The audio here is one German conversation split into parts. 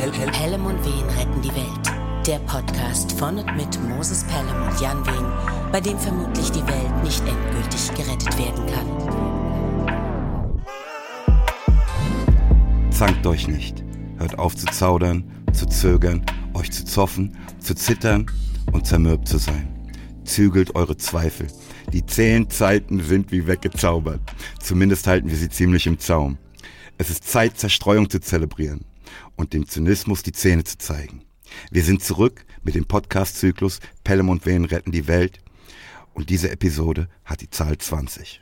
Pelham und Wehen retten die Welt. Der Podcast von und mit Moses Pelham und Jan Wehen, bei dem vermutlich die Welt nicht endgültig gerettet werden kann. Zankt euch nicht. Hört auf zu zaudern, zu zögern, euch zu zoffen, zu zittern und zermürbt zu sein. Zügelt eure Zweifel. Die zehn Zeiten sind wie weggezaubert. Zumindest halten wir sie ziemlich im Zaum. Es ist Zeit, Zerstreuung zu zelebrieren und dem Zynismus die Zähne zu zeigen. Wir sind zurück mit dem Podcast-Zyklus Pelham und Wehen retten die Welt und diese Episode hat die Zahl 20.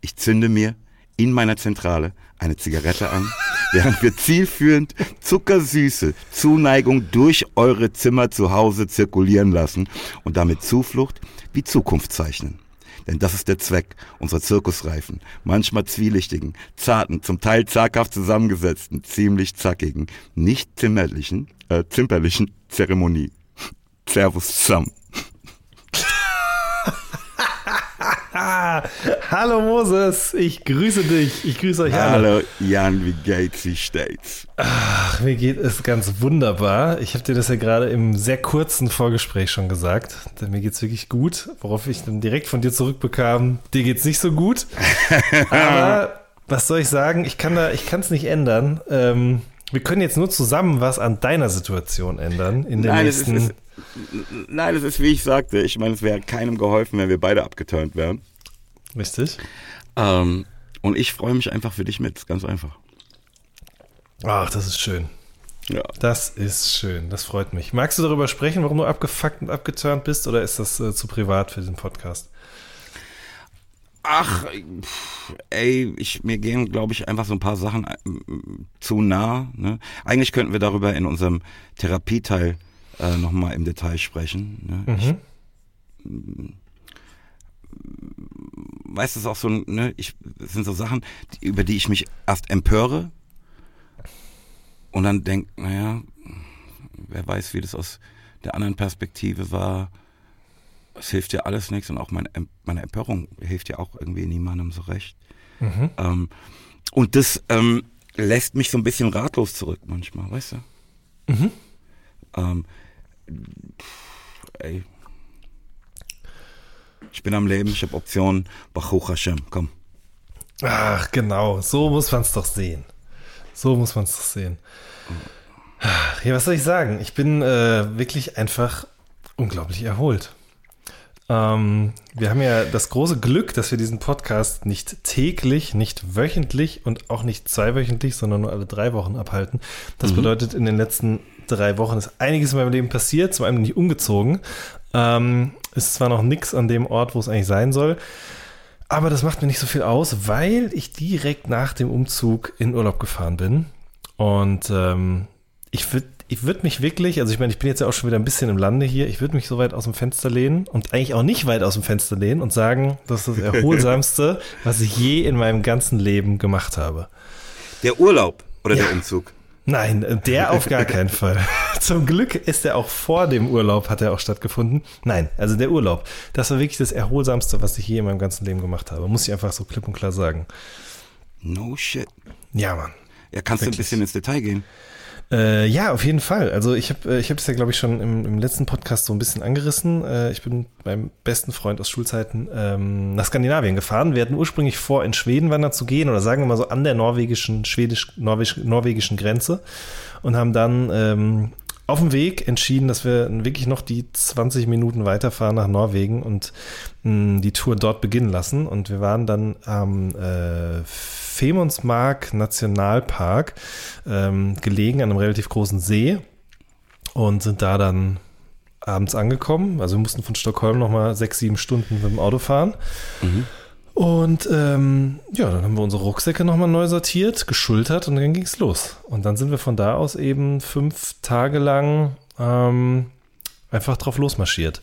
Ich zünde mir in meiner Zentrale eine Zigarette an, während wir zielführend zuckersüße Zuneigung durch eure Zimmer zu Hause zirkulieren lassen und damit Zuflucht wie Zukunft zeichnen. Denn das ist der Zweck unserer Zirkusreifen, manchmal zwielichtigen, zarten, zum Teil zaghaft zusammengesetzten, ziemlich zackigen, nicht zimmerlichen, äh, zimperlichen Zeremonie. Servus zusammen. Hallo Moses, ich grüße dich. Ich grüße euch alle. Hallo Jan, wie geht's, wie steht's? Ach, mir geht es ganz wunderbar. Ich habe dir das ja gerade im sehr kurzen Vorgespräch schon gesagt. Denn mir geht's wirklich gut, worauf ich dann direkt von dir zurückbekam, dir geht's nicht so gut. Aber was soll ich sagen? Ich kann da, ich kann es nicht ändern. Ähm, wir können jetzt nur zusammen was an deiner Situation ändern in der Nein, nächsten. es ist, nein, es ist wie ich sagte. Ich meine, es wäre keinem geholfen, wenn wir beide abgeturnt wären. Richtig. Ähm, und ich freue mich einfach für dich mit, ganz einfach. Ach, das ist schön. Ja. Das ist schön, das freut mich. Magst du darüber sprechen, warum du abgefuckt und abgeturnt bist, oder ist das äh, zu privat für den Podcast? Ach, pff, ey, ich, mir gehen, glaube ich, einfach so ein paar Sachen äh, zu nah. Ne? Eigentlich könnten wir darüber in unserem Therapieteil äh, nochmal im Detail sprechen. Ne? Ich, weißt du, es ist auch so, ne, ich, es sind so Sachen, die, über die ich mich erst empöre und dann denke, naja, wer weiß, wie das aus der anderen Perspektive war. Es hilft ja alles nichts und auch meine, meine Empörung hilft ja auch irgendwie niemandem so recht. Mhm. Ähm, und das ähm, lässt mich so ein bisschen ratlos zurück manchmal, weißt du? Mhm. Ähm, ey. Ich bin am Leben, ich habe Optionen. Baruch Hashem, komm. Ach, genau, so muss man es doch sehen. So muss man es doch sehen. Ja, was soll ich sagen? Ich bin äh, wirklich einfach unglaublich erholt. Ähm, wir haben ja das große Glück, dass wir diesen Podcast nicht täglich, nicht wöchentlich und auch nicht zweiwöchentlich, sondern nur alle drei Wochen abhalten. Das bedeutet, in den letzten drei Wochen ist einiges in meinem Leben passiert. Zum einen bin ich umgezogen. Ähm, ist zwar noch nichts an dem Ort, wo es eigentlich sein soll, aber das macht mir nicht so viel aus, weil ich direkt nach dem Umzug in Urlaub gefahren bin. Und ähm, ich würde ich würd mich wirklich, also ich meine, ich bin jetzt ja auch schon wieder ein bisschen im Lande hier, ich würde mich so weit aus dem Fenster lehnen und eigentlich auch nicht weit aus dem Fenster lehnen und sagen, das ist das Erholsamste, was ich je in meinem ganzen Leben gemacht habe. Der Urlaub oder Ja. der Umzug? Nein, der auf gar keinen Fall. Zum Glück ist er auch vor dem Urlaub, hat er auch stattgefunden. Nein, also der Urlaub. Das war wirklich das Erholsamste, was ich je in meinem ganzen Leben gemacht habe. Muss ich einfach so klipp und klar sagen. No shit. Ja, Mann. Ja, kannst du ein Wirklich. bisschen ins Detail gehen? Äh, ja, auf jeden Fall. Also ich habe äh, ich das ja, glaube ich, schon im, im letzten Podcast so ein bisschen angerissen. Äh, ich bin meinem besten Freund aus Schulzeiten ähm, nach Skandinavien gefahren. Wir hatten ursprünglich vor, in Schweden wandern zu gehen oder sagen wir mal so an der norwegischen, schwedisch-norwegischen Grenze und haben dann ähm, auf dem Weg entschieden, dass wir wirklich noch die 20 Minuten weiterfahren nach Norwegen und mh, die Tour dort beginnen lassen. Und wir waren dann am äh, Femonsmark Nationalpark ähm, gelegen an einem relativ großen See und sind da dann abends angekommen. Also wir mussten von Stockholm nochmal sechs, sieben Stunden mit dem Auto fahren. Und ähm, ja, dann haben wir unsere Rucksäcke nochmal neu sortiert, geschultert und dann ging's los. Und dann sind wir von da aus eben fünf Tage lang ähm, einfach drauf losmarschiert.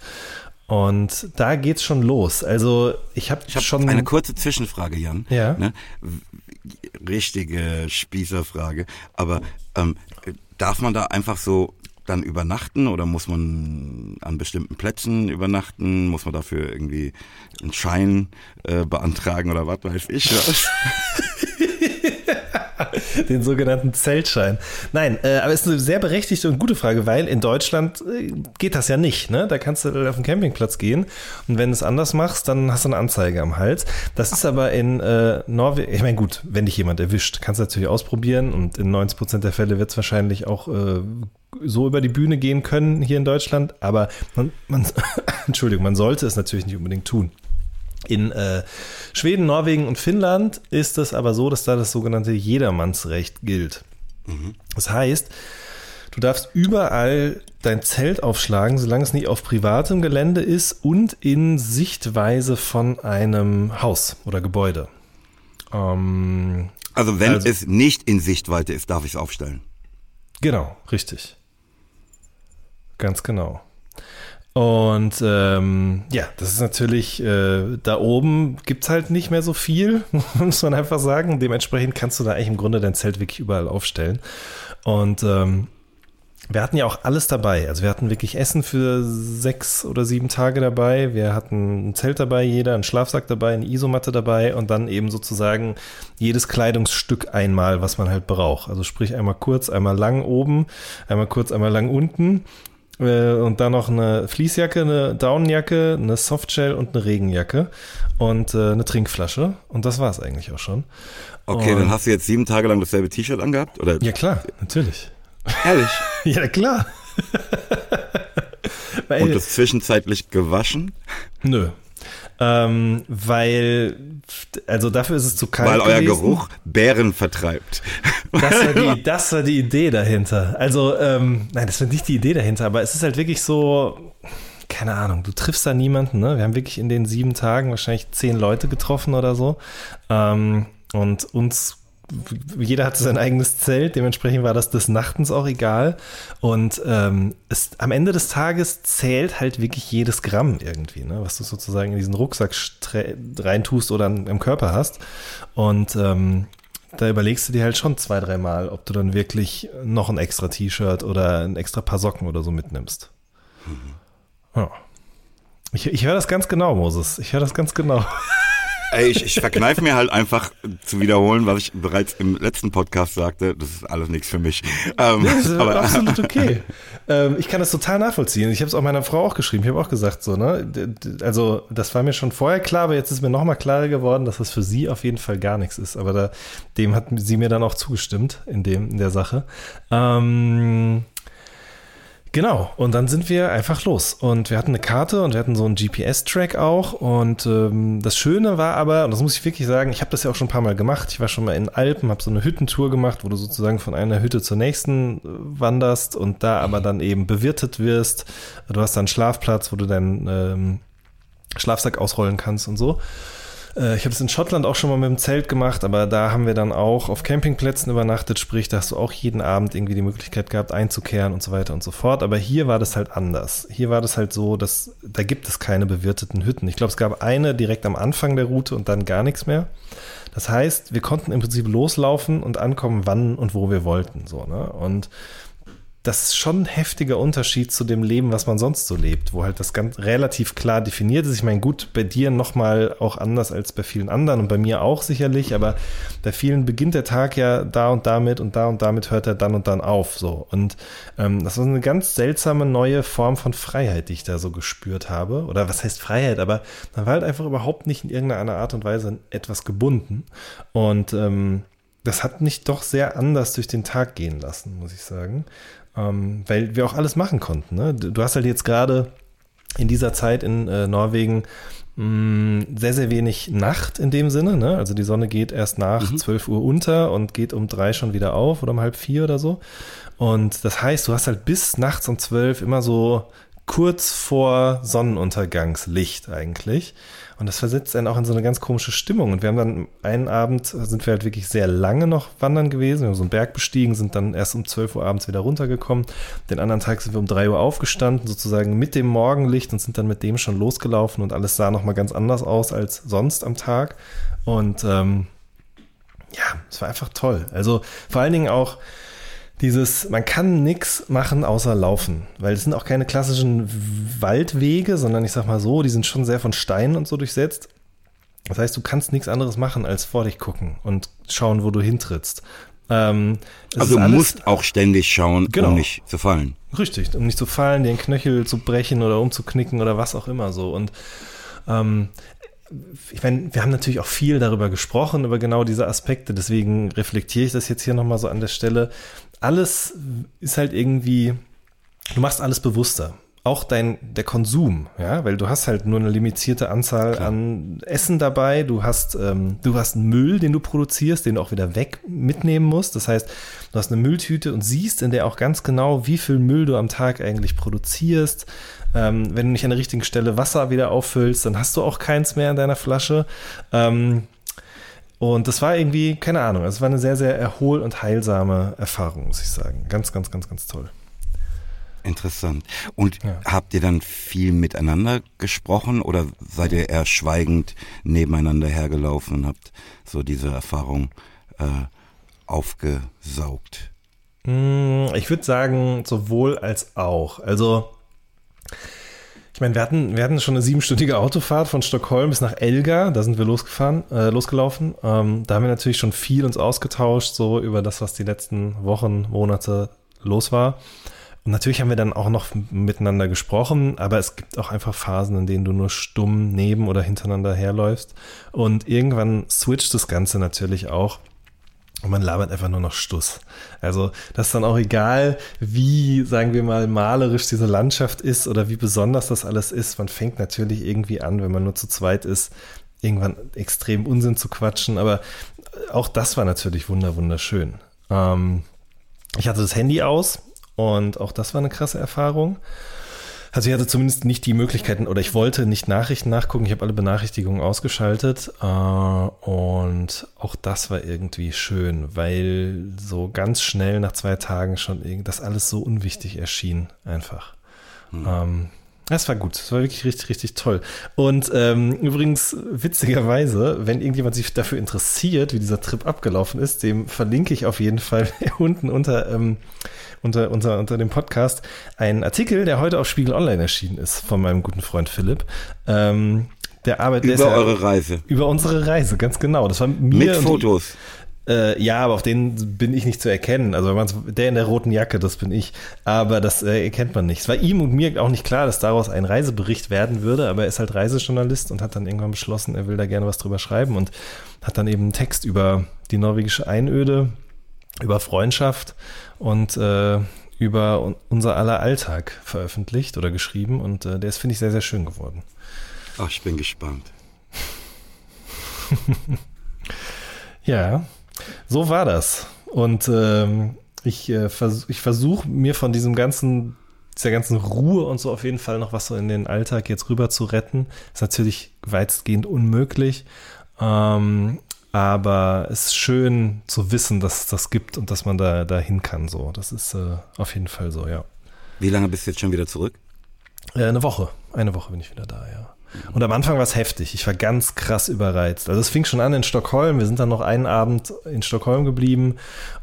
Und da geht's schon los. Also ich habe habe schon eine kurze Zwischenfrage, Jan. Ja. Ne? Richtige Spießerfrage. Aber ähm, darf man da einfach so dann übernachten oder muss man an bestimmten Plätzen übernachten? Muss man dafür irgendwie einen Schein äh, beantragen oder was weiß ich was? den sogenannten Zeltschein. Nein, äh, aber es ist eine sehr berechtigte und gute Frage, weil in Deutschland äh, geht das ja nicht. Ne? Da kannst du auf den Campingplatz gehen und wenn du es anders machst, dann hast du eine Anzeige am Hals. Das ist aber in äh, Norwegen, ich meine gut, wenn dich jemand erwischt, kannst du natürlich ausprobieren und in 90 Prozent der Fälle wird es wahrscheinlich auch äh, so über die Bühne gehen können hier in Deutschland, aber man, man Entschuldigung, man sollte es natürlich nicht unbedingt tun. In äh, Schweden, Norwegen und Finnland ist es aber so, dass da das sogenannte Jedermannsrecht gilt. Mhm. Das heißt, du darfst überall dein Zelt aufschlagen, solange es nicht auf privatem Gelände ist und in Sichtweise von einem Haus oder Gebäude. Ähm, also wenn also, es nicht in Sichtweite ist, darf ich es aufstellen. Genau, richtig. Ganz genau. Und ähm, ja, das ist natürlich, äh, da oben gibt es halt nicht mehr so viel, muss man einfach sagen. Dementsprechend kannst du da eigentlich im Grunde dein Zelt wirklich überall aufstellen. Und ähm, wir hatten ja auch alles dabei. Also wir hatten wirklich Essen für sechs oder sieben Tage dabei. Wir hatten ein Zelt dabei, jeder, einen Schlafsack dabei, eine Isomatte dabei und dann eben sozusagen jedes Kleidungsstück einmal, was man halt braucht. Also sprich einmal kurz, einmal lang oben, einmal kurz, einmal lang unten und dann noch eine Fließjacke, eine Daunenjacke, eine Softshell und eine Regenjacke und äh, eine Trinkflasche. Und das war es eigentlich auch schon. Okay, und dann hast du jetzt sieben Tage lang dasselbe T-Shirt angehabt? Oder? Ja, klar, natürlich. Ehrlich? ja, klar. und das zwischenzeitlich gewaschen? Nö, ähm, weil, also dafür ist es zu kalt. Weil euer gewesen. Geruch Bären vertreibt. Das war, die, das war die Idee dahinter. Also, ähm, nein, das war nicht die Idee dahinter, aber es ist halt wirklich so, keine Ahnung, du triffst da niemanden, ne? Wir haben wirklich in den sieben Tagen wahrscheinlich zehn Leute getroffen oder so. Ähm, und uns jeder hatte sein eigenes Zelt, dementsprechend war das des Nachtens auch egal. Und ähm, es, am Ende des Tages zählt halt wirklich jedes Gramm irgendwie, ne? was du sozusagen in diesen Rucksack reintust oder im Körper hast. Und ähm, da überlegst du dir halt schon zwei, dreimal, ob du dann wirklich noch ein extra T-Shirt oder ein extra paar Socken oder so mitnimmst. Mhm. Ja. Ich, ich höre das ganz genau, Moses. Ich höre das ganz genau. Ey, ich, ich verkneife mir halt einfach zu wiederholen, was ich bereits im letzten Podcast sagte. Das ist alles nichts für mich. Ähm, das ist aber, absolut okay. ähm, ich kann das total nachvollziehen. Ich habe es auch meiner Frau auch geschrieben. Ich habe auch gesagt so, ne? Also das war mir schon vorher klar, aber jetzt ist mir nochmal klarer geworden, dass das für sie auf jeden Fall gar nichts ist. Aber da, dem hat sie mir dann auch zugestimmt in dem in der Sache. Ähm, Genau, und dann sind wir einfach los. Und wir hatten eine Karte und wir hatten so einen GPS-Track auch. Und ähm, das Schöne war aber, und das muss ich wirklich sagen, ich habe das ja auch schon ein paar Mal gemacht. Ich war schon mal in Alpen, habe so eine Hüttentour gemacht, wo du sozusagen von einer Hütte zur nächsten äh, wanderst und da aber dann eben bewirtet wirst. Du hast dann einen Schlafplatz, wo du deinen ähm, Schlafsack ausrollen kannst und so. Äh, ich habe es in Schottland auch schon mal mit dem Zelt gemacht, aber da haben wir dann auch auf Campingplätzen übernachtet, sprich, da hast du auch jeden Abend irgendwie die Möglichkeit gehabt, einzukehren und so weiter und so fort. Aber hier war das halt anders. Hier war das halt so, dass da gibt es keine bewirteten Hütten. Ich glaube, es gab eine direkt am Anfang der Route und dann gar nichts mehr. Das heißt, wir konnten im Prinzip loslaufen und ankommen, wann und wo wir wollten. So, ne? Und das ist schon ein heftiger Unterschied zu dem Leben, was man sonst so lebt, wo halt das ganz relativ klar definiert ist. Ich meine, gut, bei dir nochmal auch anders als bei vielen anderen und bei mir auch sicherlich, aber bei vielen beginnt der Tag ja da und damit und da und damit hört er dann und dann auf. So. Und ähm, das war eine ganz seltsame neue Form von Freiheit, die ich da so gespürt habe. Oder was heißt Freiheit? Aber man war halt einfach überhaupt nicht in irgendeiner Art und Weise an etwas gebunden. Und ähm, das hat mich doch sehr anders durch den Tag gehen lassen, muss ich sagen. Ähm, weil wir auch alles machen konnten. Ne? Du hast halt jetzt gerade in dieser Zeit in äh, Norwegen mh, mm, sehr, sehr wenig Nacht in dem Sinne. Ne? Also die Sonne geht erst nach mhm. 12 Uhr unter und geht um drei schon wieder auf oder um halb vier oder so. Und das heißt, du hast halt bis nachts um zwölf immer so kurz vor Sonnenuntergangslicht eigentlich. Und das versetzt einen auch in so eine ganz komische Stimmung. Und wir haben dann einen Abend, sind wir halt wirklich sehr lange noch wandern gewesen. Wir haben so einen Berg bestiegen, sind dann erst um 12 Uhr abends wieder runtergekommen. Den anderen Tag sind wir um 3 Uhr aufgestanden, sozusagen mit dem Morgenlicht und sind dann mit dem schon losgelaufen und alles sah nochmal ganz anders aus als sonst am Tag. Und ähm, ja, es war einfach toll. Also vor allen Dingen auch, dieses, man kann nichts machen außer laufen, weil es sind auch keine klassischen Waldwege, sondern ich sag mal so, die sind schon sehr von Steinen und so durchsetzt. Das heißt, du kannst nichts anderes machen als vor dich gucken und schauen, wo du hintrittst. Ähm, Also du musst auch ständig schauen, Genau. um nicht zu fallen. Richtig, um nicht zu fallen, den Knöchel zu brechen oder umzuknicken oder was auch immer so. Und ähm, ich meine, wir haben natürlich auch viel darüber gesprochen, über genau diese Aspekte, deswegen reflektiere ich das jetzt hier nochmal so an der Stelle. Alles ist halt irgendwie, du machst alles bewusster. Auch dein, der Konsum, ja, weil du hast halt nur eine limitierte Anzahl an Essen dabei, du hast, ähm, du hast Müll, den du produzierst, den du auch wieder weg mitnehmen musst. Das heißt, du hast eine Mülltüte und siehst in der auch ganz genau, wie viel Müll du am Tag eigentlich produzierst. Ähm, wenn du nicht an der richtigen Stelle Wasser wieder auffüllst, dann hast du auch keins mehr in deiner Flasche. Ähm, und das war irgendwie, keine Ahnung, es war eine sehr, sehr erhol- und heilsame Erfahrung, muss ich sagen. Ganz, ganz, ganz, ganz toll. Interessant. Und Ja. habt ihr dann viel miteinander gesprochen oder seid ihr eher schweigend nebeneinander hergelaufen und habt so diese Erfahrung äh, aufgesaugt? Mm, Ich würde sagen, sowohl als auch. Also, ich meine, wir hatten, wir hatten schon eine siebenstündige Autofahrt von Stockholm bis nach Elga. Da sind wir losgefahren, äh, losgelaufen. Ähm, da haben wir natürlich schon viel uns ausgetauscht, so über das, was die letzten Wochen, Monate los war. Und natürlich haben wir dann auch noch miteinander gesprochen, aber es gibt auch einfach Phasen, in denen du nur stumm neben oder hintereinander herläufst. Und irgendwann switcht das Ganze natürlich auch. Und man labert einfach nur noch Stuss. Also, das ist dann auch egal, wie, sagen wir mal, malerisch diese Landschaft ist oder wie besonders das alles ist. Man fängt natürlich irgendwie an, wenn man nur zu zweit ist, irgendwann extrem Unsinn zu quatschen. Aber auch das war natürlich wunder, wunderschön. Ähm, ich hatte das Handy aus und auch das war eine krasse Erfahrung. Also ich hatte zumindest nicht die Möglichkeiten oder ich wollte nicht Nachrichten nachgucken. Ich habe alle Benachrichtigungen ausgeschaltet äh, und auch das war irgendwie schön, weil so ganz schnell nach zwei Tagen schon irgend- das alles so unwichtig erschien einfach. Ähm, das war gut. Das war wirklich richtig, richtig toll. Und ähm, übrigens, witzigerweise, wenn irgendjemand sich dafür interessiert, wie dieser Trip abgelaufen ist, dem verlinke ich auf jeden Fall unten unter, ähm, unter, unter, unter dem Podcast einen Artikel, der heute auf Spiegel Online erschienen ist, von meinem guten Freund Philipp. Ähm, der ist Über eure Reise. über unsere Reise, ganz genau. Das war mir Mit und- Fotos. Äh, ja, aber auf den bin ich nicht zu erkennen. Also der in der roten Jacke, das bin ich. Aber das äh, erkennt man nicht. Es war ihm und mir auch nicht klar, dass daraus ein Reisebericht werden würde. Aber er ist halt Reisejournalist und hat dann irgendwann beschlossen, er will da gerne was drüber schreiben und hat dann eben einen Text über die norwegische Einöde, über Freundschaft und äh, über un- unser aller Alltag veröffentlicht oder geschrieben. Und äh, der ist, finde ich, sehr, sehr schön geworden. Ach, ich bin gespannt. Ja, so war das. Und ähm, ich, äh, vers ich versuche mir von diesem ganzen, dieser ganzen Ruhe und so auf jeden Fall noch was so in den Alltag jetzt rüber zu retten. Ist natürlich weitestgehend unmöglich. Ähm, aber es ist schön zu wissen, dass es das gibt und dass man da, da hin kann. So, das ist äh, auf jeden Fall so, ja. Wie lange bist du jetzt schon wieder zurück? Äh, eine Woche. Eine Woche bin ich wieder da, ja. Und am Anfang war es heftig. Ich war ganz krass überreizt. Also es fing schon an in Stockholm. Wir sind dann noch einen Abend in Stockholm geblieben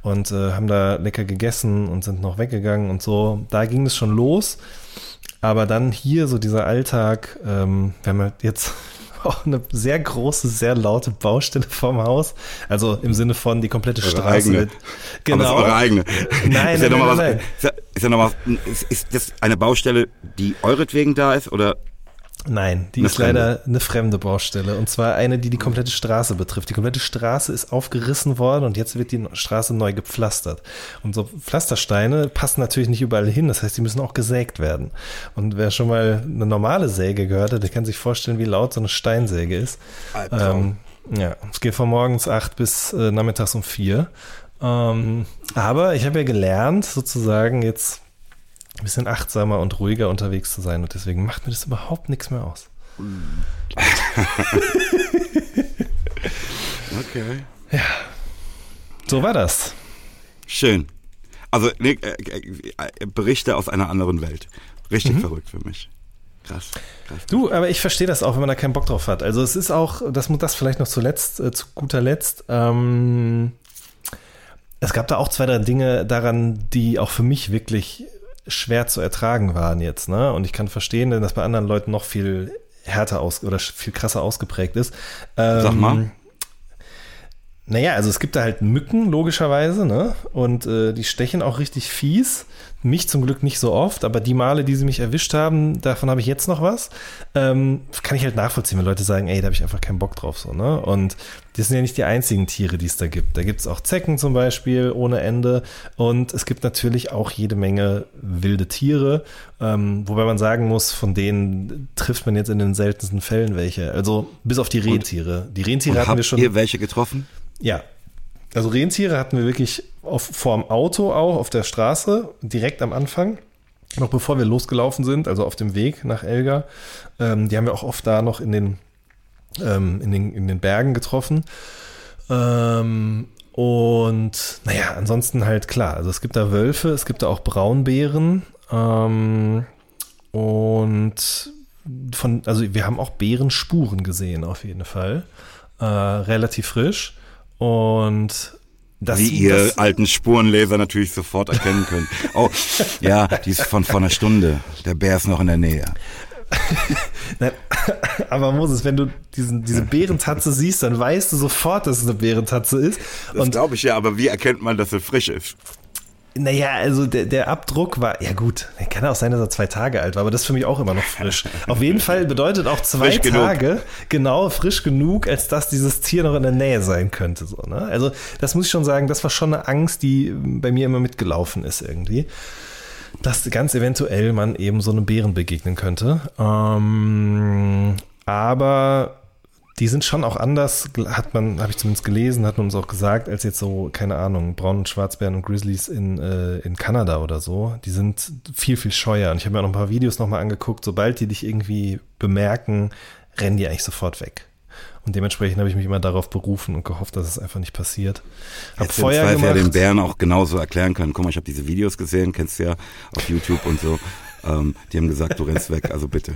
und äh, haben da lecker gegessen und sind noch weggegangen und so. Da ging es schon los. Aber dann hier so dieser Alltag, ähm, wir haben halt jetzt auch eine sehr große, sehr laute Baustelle vorm Haus. Also im Sinne von die komplette Eure Straße. eigene. wird- Aber Genau. es ist eure eigene. Nein, ist ja nein, noch mal nein, was. Ist, ja, ist ja noch mal, ist, ist das eine Baustelle, die euretwegen da ist oder Nein, die Eine ist leider eine fremde Baustelle. Und zwar eine, die die komplette Straße betrifft. Die komplette Straße ist aufgerissen worden und jetzt wird die Straße neu gepflastert. Und so Pflastersteine passen natürlich nicht überall hin. Das heißt, die müssen auch gesägt werden. Und wer schon mal eine normale Säge gehört hat, der kann sich vorstellen, wie laut so eine Steinsäge ist. Ähm, ja, es geht von morgens acht bis äh, nachmittags um vier. Ähm, aber ich habe ja gelernt, sozusagen jetzt ein bisschen achtsamer und ruhiger unterwegs zu sein und deswegen macht mir das überhaupt nichts mehr aus. Okay. So war das. Schön. Also ne, Berichte aus einer anderen Welt. Richtig Mhm. verrückt für mich. Krass. krass. Du, aber ich verstehe das auch, wenn man da keinen Bock drauf hat. Also es ist auch, das muss das vielleicht noch zuletzt, äh, zu guter Letzt. Ähm, es gab da auch zwei, drei Dinge daran, die auch für mich wirklich schwer zu ertragen waren jetzt. Ne? Und ich kann verstehen, dass bei anderen Leuten noch viel härter aus oder viel krasser ausgeprägt ist. Ähm, Sag mal. Naja, also es gibt da halt Mücken, logischerweise, ne? Und äh, die stechen auch richtig fies. Mich zum Glück nicht so oft, aber die Male, die sie mich erwischt haben, davon habe ich jetzt noch was. Ähm, kann ich halt nachvollziehen, wenn Leute sagen, ey, da habe ich einfach keinen Bock drauf, so, ne? Und das sind ja nicht die einzigen Tiere, die es da gibt. Da gibt es auch Zecken zum Beispiel ohne Ende. Und es gibt natürlich auch jede Menge wilde Tiere, ähm, wobei man sagen muss, von denen trifft man jetzt in den seltensten Fällen welche. Also bis auf die Rentiere. Die Rentiere hatten wir schon. Habt ihr welche getroffen? Ja. Also Rentiere hatten wir wirklich auf, vorm Auto auch, auf der Straße, direkt am Anfang. Noch bevor wir losgelaufen sind, also auf dem Weg nach Elga. Ähm, die haben wir auch oft da noch in den, ähm, in den, in den Bergen getroffen. Ähm, und naja, ansonsten halt klar. Also es gibt da Wölfe, es gibt da auch Braunbären. Ähm, und von, also wir haben auch Bärenspuren gesehen auf jeden Fall. Äh, relativ frisch. Und das, Wie ihr das, alten Spurenleser natürlich sofort erkennen könnt. Oh, ja, die ist von vor einer Stunde. Der Bär ist noch in der Nähe. Nein, aber Moses, wenn du diesen, diese Bärentatze siehst, dann weißt du sofort, dass es eine Bärentatze ist. Das glaube ich ja, aber wie erkennt man, dass sie frisch ist? Naja, also der, der Abdruck war, ja gut, kann auch sein, dass er zwei Tage alt war, aber das ist für mich auch immer noch frisch. Auf jeden Fall bedeutet auch zwei frisch Tage, genug. genau, frisch genug, als dass dieses Tier noch in der Nähe sein könnte. So, ne? Also das muss ich schon sagen, das war schon eine Angst, die bei mir immer mitgelaufen ist irgendwie. Dass ganz eventuell man eben so einem Bären begegnen könnte. Ähm, aber die sind schon auch anders, hat man, habe ich zumindest gelesen, hat man uns auch gesagt, als jetzt so, keine Ahnung, Braun- und Schwarzbären und Grizzlies in, äh, in Kanada oder so. Die sind viel, viel scheuer. Und ich habe mir auch noch ein paar Videos nochmal angeguckt. Sobald die dich irgendwie bemerken, rennen die eigentlich sofort weg. Und dementsprechend habe ich mich immer darauf berufen und gehofft, dass es einfach nicht passiert. Hab Hättest Feuer gemacht. ja den Bären auch genauso erklären können. Guck mal, ich habe diese Videos gesehen, kennst du ja auf YouTube und so. Ähm, die haben gesagt, du rennst weg, also bitte.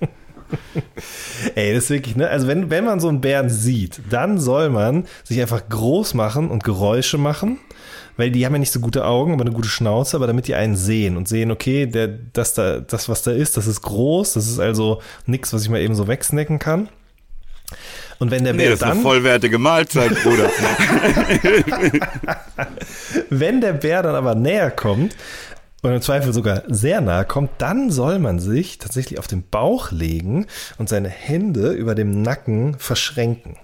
Ey, das ist wirklich, ne? Also wenn, wenn man so einen Bären sieht, dann soll man sich einfach groß machen und Geräusche machen, weil die haben ja nicht so gute Augen, aber eine gute Schnauze, aber damit die einen sehen und sehen, okay, der, das da, das, was da ist, das ist groß, das ist also nichts, was ich mal eben so wegsnacken kann. Und wenn der Bär nee, das ist dann, eine vollwertige Mahlzeit, Bruder. wenn der Bär dann aber näher kommt, und im Zweifel sogar sehr nahe kommt, dann soll man sich tatsächlich auf den Bauch legen und seine Hände über dem Nacken verschränken.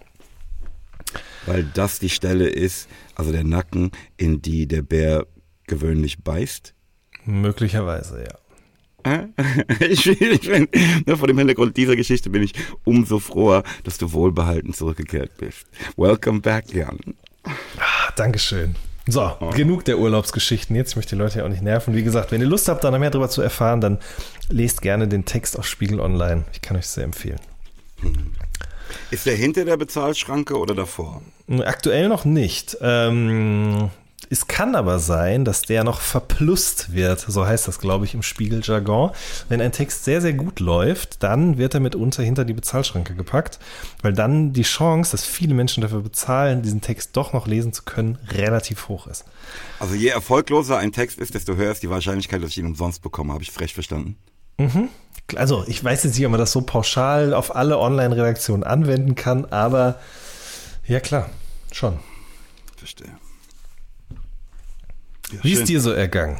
Weil das die Stelle ist, also der Nacken, in die der Bär gewöhnlich beißt? Möglicherweise, ja. Ich, ich bin, ne, vor dem Hintergrund dieser Geschichte bin ich umso froher, dass du wohlbehalten zurückgekehrt bist. Welcome back, Jan. Ah, Dankeschön. So, oh. genug der Urlaubsgeschichten jetzt. Ich möchte die Leute ja auch nicht nerven. Wie gesagt, wenn ihr Lust habt, da noch mehr darüber zu erfahren, dann lest gerne den Text auf Spiegel Online. Ich kann euch sehr empfehlen. Ist der hinter der Bezahlschranke oder davor? Aktuell noch nicht. Ähm, es kann aber sein, dass der noch verplust wird, so heißt das, glaube ich, im Spiegeljargon. Wenn ein Text sehr, sehr gut läuft, dann wird er mitunter hinter die Bezahlschranke gepackt, weil dann die Chance, dass viele Menschen dafür bezahlen, diesen Text doch noch lesen zu können, relativ hoch ist. Also je erfolgloser ein Text ist, desto höher ist die Wahrscheinlichkeit, dass ich ihn umsonst bekomme. Habe ich frech verstanden? Mhm. Also ich weiß jetzt nicht, ob man das so pauschal auf alle Online-Redaktionen anwenden kann, aber ja klar, schon. Verstehe. Ja, Wie ist dir so ergangen?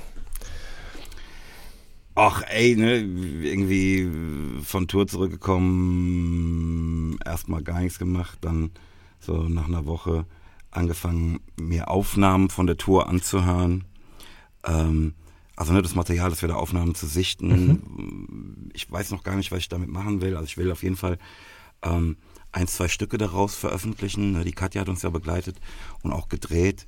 Ach, ey, ne, irgendwie von Tour zurückgekommen, erstmal gar nichts gemacht, dann so nach einer Woche angefangen, mir Aufnahmen von der Tour anzuhören. Ähm, also ne, das Material, das wir da aufnahmen, zu sichten. Mhm. Ich weiß noch gar nicht, was ich damit machen will. Also ich will auf jeden Fall ähm, ein, zwei Stücke daraus veröffentlichen. Ne, die Katja hat uns ja begleitet und auch gedreht.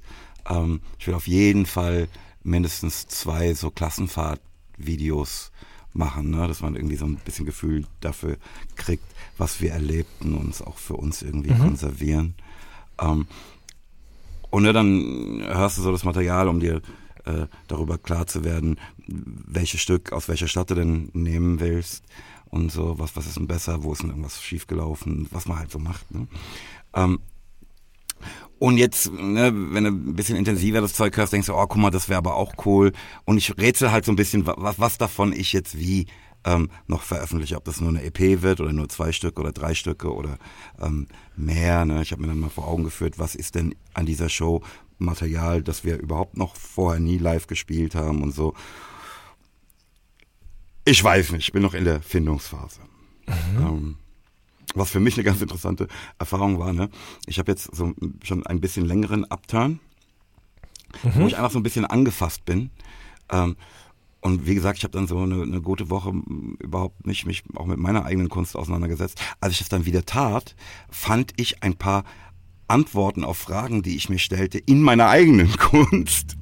Ähm, ich will auf jeden Fall mindestens zwei so Klassenfahrtvideos machen, ne? dass man irgendwie so ein bisschen Gefühl dafür kriegt, was wir erlebten und es auch für uns irgendwie mhm. konservieren. Ähm, und ne, dann hörst du so das Material, um dir äh, darüber klar zu werden, welches Stück aus welcher Stadt du denn nehmen willst und so, was, was ist denn besser, wo ist denn irgendwas schiefgelaufen, was man halt so macht. Ne? Ähm, und jetzt, ne, wenn du ein bisschen intensiver das Zeug hörst, denkst du, oh, guck mal, das wäre aber auch cool. Und ich rätsel halt so ein bisschen, was, was davon ich jetzt wie ähm, noch veröffentliche, ob das nur eine EP wird oder nur zwei Stücke oder drei Stücke oder ähm, mehr. Ne? Ich habe mir dann mal vor Augen geführt, was ist denn an dieser Show Material, das wir überhaupt noch vorher nie live gespielt haben und so. Ich weiß nicht, ich bin noch in der Findungsphase. Mhm. Ähm, was für mich eine ganz interessante Erfahrung war, ne? Ich habe jetzt so schon ein bisschen längeren Upturn, mhm. wo ich einfach so ein bisschen angefasst bin. Ähm, und wie gesagt, ich habe dann so eine, eine, gute Woche überhaupt nicht mich auch mit meiner eigenen Kunst auseinandergesetzt. Als ich das dann wieder tat, fand ich ein paar Antworten auf Fragen, die ich mir stellte, in meiner eigenen Kunst.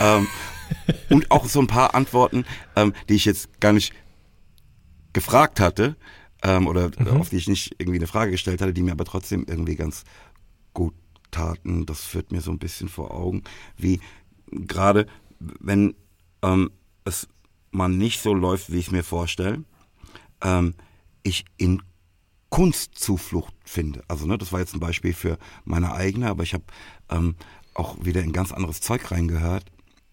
ähm, und auch so ein paar Antworten, ähm, die ich jetzt gar nicht gefragt hatte ähm, oder mhm. auf die ich nicht irgendwie eine Frage gestellt hatte, die mir aber trotzdem irgendwie ganz gut taten. Das führt mir so ein bisschen vor Augen, wie gerade wenn ähm, es mal nicht so läuft, wie ich es mir vorstelle, ähm, ich in Kunstzuflucht finde. Also ne, das war jetzt ein Beispiel für meine eigene, aber ich habe ähm, auch wieder in ganz anderes Zeug reingehört,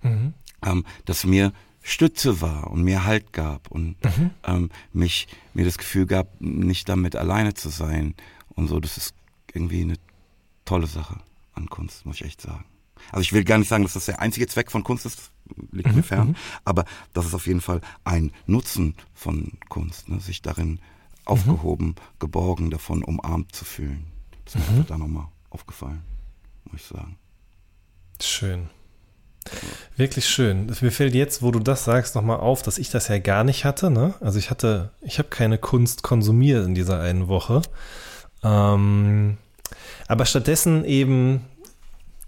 mhm. ähm, das mir Stütze war und mir Halt gab und mhm. ähm, mich mir das Gefühl gab, nicht damit alleine zu sein und so. Das ist irgendwie eine tolle Sache an Kunst, muss ich echt sagen. Also ich will gar nicht sagen, dass das der einzige Zweck von Kunst ist, liegt mhm. mir fern, mhm. aber das ist auf jeden Fall ein Nutzen von Kunst, ne? sich darin aufgehoben, mhm. geborgen, davon umarmt zu fühlen. Das ist mir mhm. da nochmal aufgefallen, muss ich sagen. Schön. Wirklich schön. Mir fällt jetzt, wo du das sagst, nochmal auf, dass ich das ja gar nicht hatte. Ne? Also ich hatte, ich habe keine Kunst konsumiert in dieser einen Woche. Ähm, aber stattdessen eben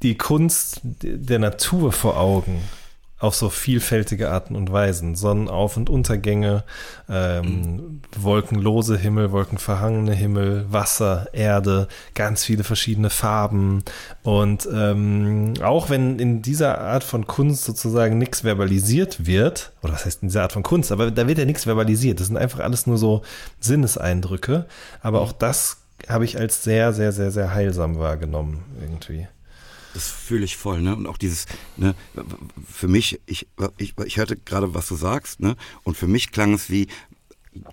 die Kunst der Natur vor Augen auf so vielfältige Arten und Weisen. Sonnenauf- und Untergänge, ähm, mhm. wolkenlose Himmel, wolkenverhangene Himmel, Wasser, Erde, ganz viele verschiedene Farben. Und ähm, auch wenn in dieser Art von Kunst sozusagen nichts verbalisiert wird, oder was heißt in dieser Art von Kunst, aber da wird ja nichts verbalisiert. Das sind einfach alles nur so Sinneseindrücke. Aber auch das habe ich als sehr, sehr, sehr, sehr heilsam wahrgenommen irgendwie. Das fühle ich voll, ne? Und auch dieses, ne, für mich, ich, ich, ich hörte gerade, was du sagst, ne? Und für mich klang es wie,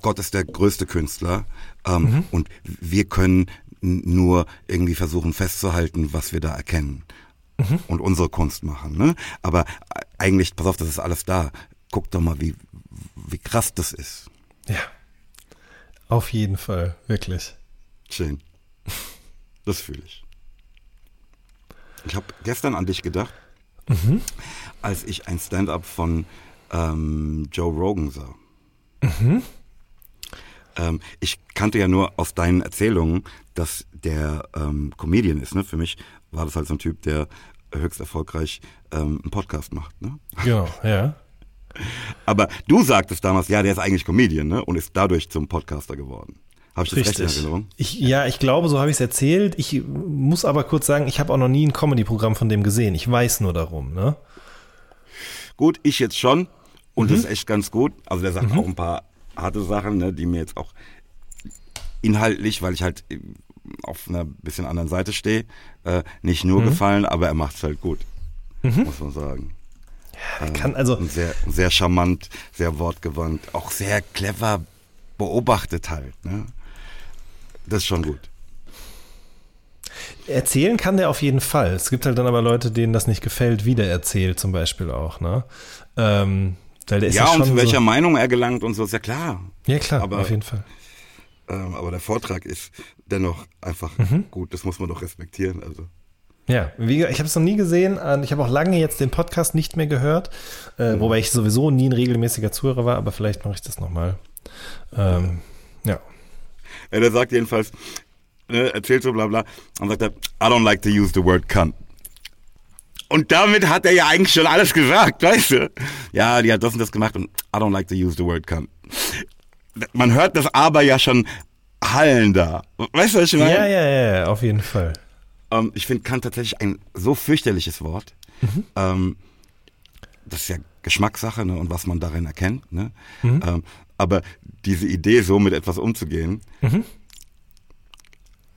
Gott ist der größte Künstler ähm, mhm. und wir können nur irgendwie versuchen festzuhalten, was wir da erkennen mhm. und unsere Kunst machen. Ne? Aber eigentlich, pass auf, das ist alles da. Guck doch mal, wie, wie krass das ist. Ja, auf jeden Fall, wirklich. Schön. Das fühle ich. Ich habe gestern an dich gedacht, mhm. als ich ein Stand-up von ähm, Joe Rogan sah. Mhm. Ähm, ich kannte ja nur aus deinen Erzählungen, dass der ähm, Comedian ist. Ne? Für mich war das halt so ein Typ, der höchst erfolgreich ähm, einen Podcast macht. Ne? Genau, ja. Aber du sagtest damals, ja, der ist eigentlich Comedian ne? und ist dadurch zum Podcaster geworden. Habe ich das Richtig. recht in Erinnerung? Ich, ja, ich glaube, so habe ich es erzählt. Ich muss aber kurz sagen, ich habe auch noch nie ein Comedy-Programm von dem gesehen. Ich weiß nur darum. Ne? Gut, ich jetzt schon. Und mhm. das ist echt ganz gut. Also der sagt mhm. auch ein paar harte Sachen, ne, die mir jetzt auch inhaltlich, weil ich halt auf einer bisschen anderen Seite stehe, äh, nicht nur mhm. gefallen, aber er macht es halt gut. Mhm. Muss man sagen. Ja, kann also sehr, sehr charmant, sehr wortgewandt, auch sehr clever beobachtet halt. Ne? Das ist schon gut. Erzählen kann der auf jeden Fall. Es gibt halt dann aber Leute, denen das nicht gefällt, wie der erzählt, zum Beispiel auch. Ne? Ähm, weil der ist ja, ja und zu welcher so Meinung er gelangt und so, ist ja klar. Ja, klar, aber, auf jeden Fall. Ähm, aber der Vortrag ist dennoch einfach mhm. gut, das muss man doch respektieren. Also. Ja, wie, ich habe es noch nie gesehen. Ich habe auch lange jetzt den Podcast nicht mehr gehört, äh, mhm. wobei ich sowieso nie ein regelmäßiger Zuhörer war, aber vielleicht mache ich das nochmal. Ähm, ja. Ja. Der sagt jedenfalls, ne, erzählt so bla bla, und sagt er, I don't like to use the word cunt. Und damit hat er ja eigentlich schon alles gesagt, weißt du? Ja, die hat das und das gemacht und I don't like to use the word cunt. Man hört das aber ja schon hallen da. Weißt du, was ich meine? Ja, ja, ja, auf jeden Fall. Ähm, ich finde Kant tatsächlich ein so fürchterliches Wort. Mhm. Ähm, das ist ja Geschmackssache ne, und was man darin erkennt. Ne? Mhm. Ähm, aber diese Idee, so mit etwas umzugehen, mhm.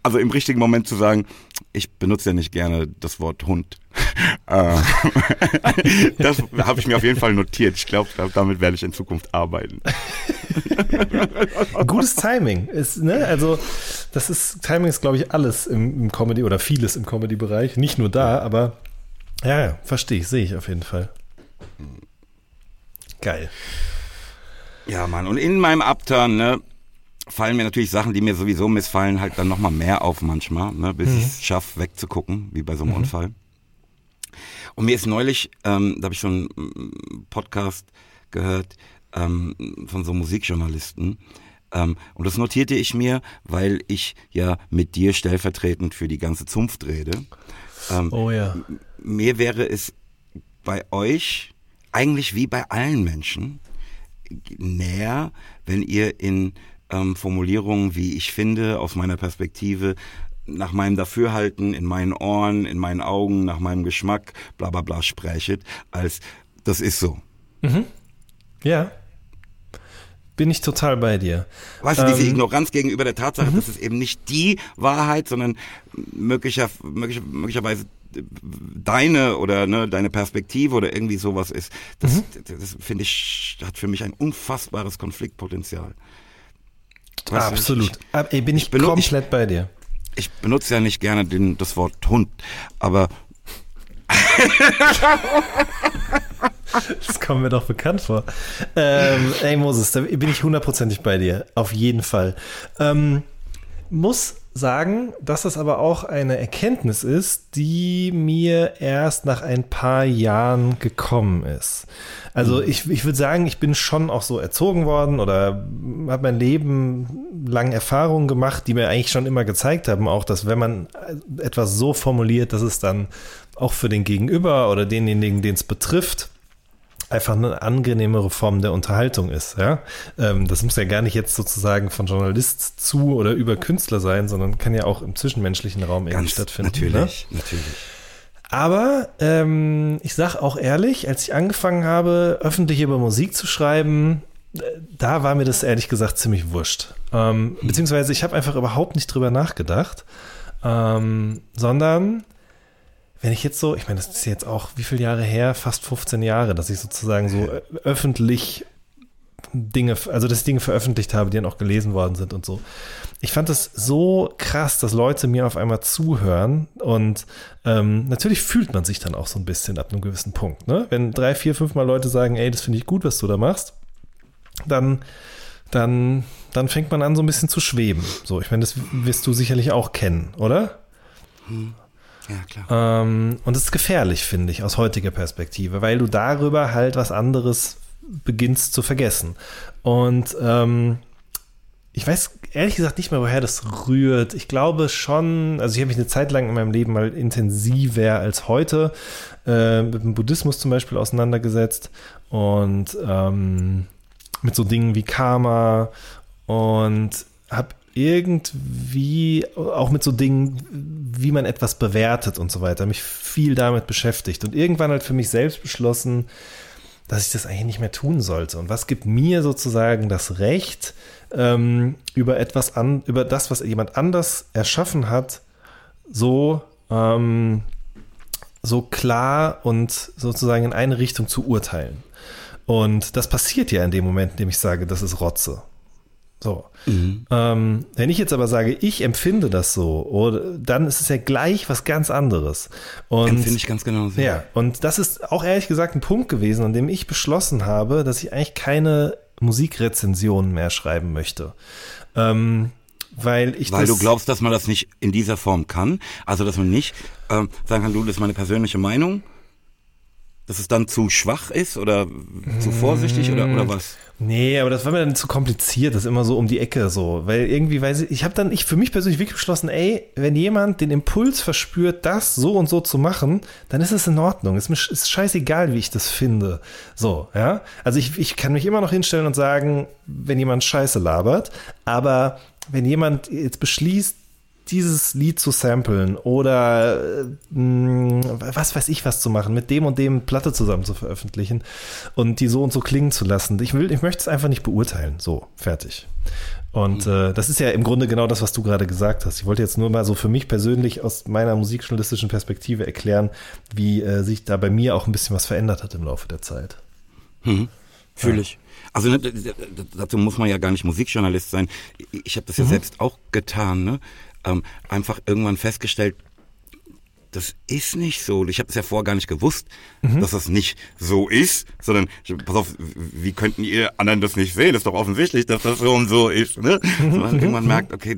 also im richtigen Moment zu sagen, ich benutze ja nicht gerne das Wort Hund. Äh, das habe ich mir auf jeden Fall notiert. Ich glaube, damit werde ich in Zukunft arbeiten. Gutes Timing ist, ne? Also, das ist, Timing ist, glaube ich, alles im, im Comedy oder vieles im Comedy-Bereich. Nicht nur da, aber ja, ja verstehe ich, sehe ich auf jeden Fall. Geil. Ja, Mann. Und in meinem Upturn, ne, fallen mir natürlich Sachen, die mir sowieso missfallen, halt dann nochmal mehr auf manchmal, ne, bis mhm. ich es schaffe, wegzugucken, wie bei so einem mhm. Unfall. Und mir ist neulich, ähm, da habe ich so einen mm, Podcast gehört ähm, von so Musikjournalisten, ähm, und das notierte ich mir, weil ich ja mit dir stellvertretend für die ganze Zunft rede. Ähm, oh ja. Mir wäre es bei euch eigentlich wie bei allen Menschen näher, wenn ihr in ähm, Formulierungen, wie ich finde, aus meiner Perspektive, nach meinem Dafürhalten, in meinen Ohren, in meinen Augen, nach meinem Geschmack, bla bla bla sprechet, als das ist so. Mhm. Ja. Bin ich total bei dir. Weißt du, diese ähm, Ignoranz gegenüber der Tatsache, mhm. dass es eben nicht die Wahrheit, sondern möglicher, möglicher, möglicherweise deine oder ne, deine Perspektive oder irgendwie sowas ist, das, mhm. das, das finde ich, hat für mich ein unfassbares Konfliktpotenzial. Weißt Absolut. Ich, bin ich, ich komplett bei dir. Ich benutze ja nicht gerne den, das Wort Hund, aber das kommt mir doch bekannt vor. Ähm, ey, Moses, da bin ich hundertprozentig bei dir. Auf jeden Fall. Ähm, muss sagen, dass das aber auch eine Erkenntnis ist, die mir erst nach ein paar Jahren gekommen ist. Also mhm. ich, ich würde sagen, ich bin schon auch so erzogen worden oder habe mein Leben lang Erfahrungen gemacht, die mir eigentlich schon immer gezeigt haben, auch dass wenn man etwas so formuliert, dass es dann auch für den Gegenüber oder denjenigen, den es betrifft, einfach eine angenehmere Form der Unterhaltung ist. Ja? Ähm, das muss ja gar nicht jetzt sozusagen von Journalist zu oder über Künstler sein, sondern kann ja auch im zwischenmenschlichen Raum irgendwie Ganz stattfinden. Natürlich, ne? natürlich. Aber ähm, ich sag auch ehrlich, als ich angefangen habe, öffentlich über Musik zu schreiben, äh, da war mir das ehrlich gesagt ziemlich wurscht. Ähm, hm. Beziehungsweise ich habe einfach überhaupt nicht drüber nachgedacht, ähm, sondern wenn ich jetzt so, ich meine, das ist jetzt auch wie viele Jahre her, fast 15 Jahre, dass ich sozusagen so öffentlich Dinge, also dass ich Dinge veröffentlicht habe, die dann auch gelesen worden sind und so. Ich fand es so krass, dass Leute mir auf einmal zuhören und ähm, natürlich fühlt man sich dann auch so ein bisschen ab einem gewissen Punkt. Ne? Wenn drei, vier, fünf Mal Leute sagen, ey, das finde ich gut, was du da machst, dann, dann, dann fängt man an so ein bisschen zu schweben. So, ich meine, das wirst du sicherlich auch kennen, oder? Hm. Ja. Ähm, und es ist gefährlich, finde ich, aus heutiger Perspektive, weil du darüber halt was anderes beginnst zu vergessen. Und ähm, ich weiß ehrlich gesagt nicht mehr, woher das rührt. Ich glaube schon, also ich habe mich eine Zeit lang in meinem Leben mal intensiver als heute äh, mit dem Buddhismus zum Beispiel auseinandergesetzt und ähm, mit so Dingen wie Karma und habe irgendwie auch mit so Dingen, wie man etwas bewertet und so weiter, mich viel damit beschäftigt und irgendwann halt für mich selbst beschlossen, dass ich das eigentlich nicht mehr tun sollte. Und was gibt mir sozusagen das Recht, ähm, über etwas an, über das, was jemand anders erschaffen hat, so, ähm, so klar und sozusagen in eine Richtung zu urteilen. Und das passiert ja in dem Moment, in dem ich sage, das ist Rotze. So. Mhm. Ähm, wenn ich jetzt aber sage, ich empfinde das so, oder, dann ist es ja gleich was ganz anderes. Und, Empfinde ich ganz genau so. Ja, und das ist auch ehrlich gesagt ein Punkt gewesen, an dem ich beschlossen habe, dass ich eigentlich keine Musikrezensionen mehr schreiben möchte. Ähm, weil ich Weil du glaubst, dass man das nicht in dieser Form kann. Also, dass man nicht ähm, sagen kann, du, das ist meine persönliche Meinung. Dass es dann zu schwach ist oder zu vorsichtig oder, oder was? Nee, aber das war mir dann zu kompliziert, das immer so um die Ecke so, weil irgendwie weiß ich, ich habe dann ich für mich persönlich wirklich beschlossen, ey, wenn jemand den Impuls verspürt, das so und so zu machen, dann ist es in Ordnung. Es ist, ist scheißegal, wie ich das finde. So, ja? Also ich, ich kann mich immer noch hinstellen und sagen, wenn jemand Scheiße labert, aber wenn jemand jetzt beschließt, dieses Lied zu samplen oder mh, hm, was weiß ich was zu machen, mit dem und dem Platte zusammen zu veröffentlichen und die so und so klingen zu lassen. Ich will, ich möchte es einfach nicht beurteilen. So, fertig. Und mhm. äh, das ist ja im Grunde genau das, was du gerade gesagt hast. Ich wollte jetzt nur mal so für mich persönlich aus meiner musikjournalistischen Perspektive erklären, wie äh, sich da bei mir auch ein bisschen was verändert hat im Laufe der Zeit. Mhm. Fühle ich. Also ne, dazu muss man ja gar nicht Musikjournalist sein. Ich- Ich habe das ja selbst auch getan. Ne? Ähm, einfach irgendwann festgestellt, das ist nicht so. Ich habe das ja vorher gar nicht gewusst, dass das nicht so ist, sondern pass auf, wie könnten ihr anderen das nicht sehen? Das ist doch offensichtlich, dass das so und so ist. Ne? Sondern irgendwann merkt, okay,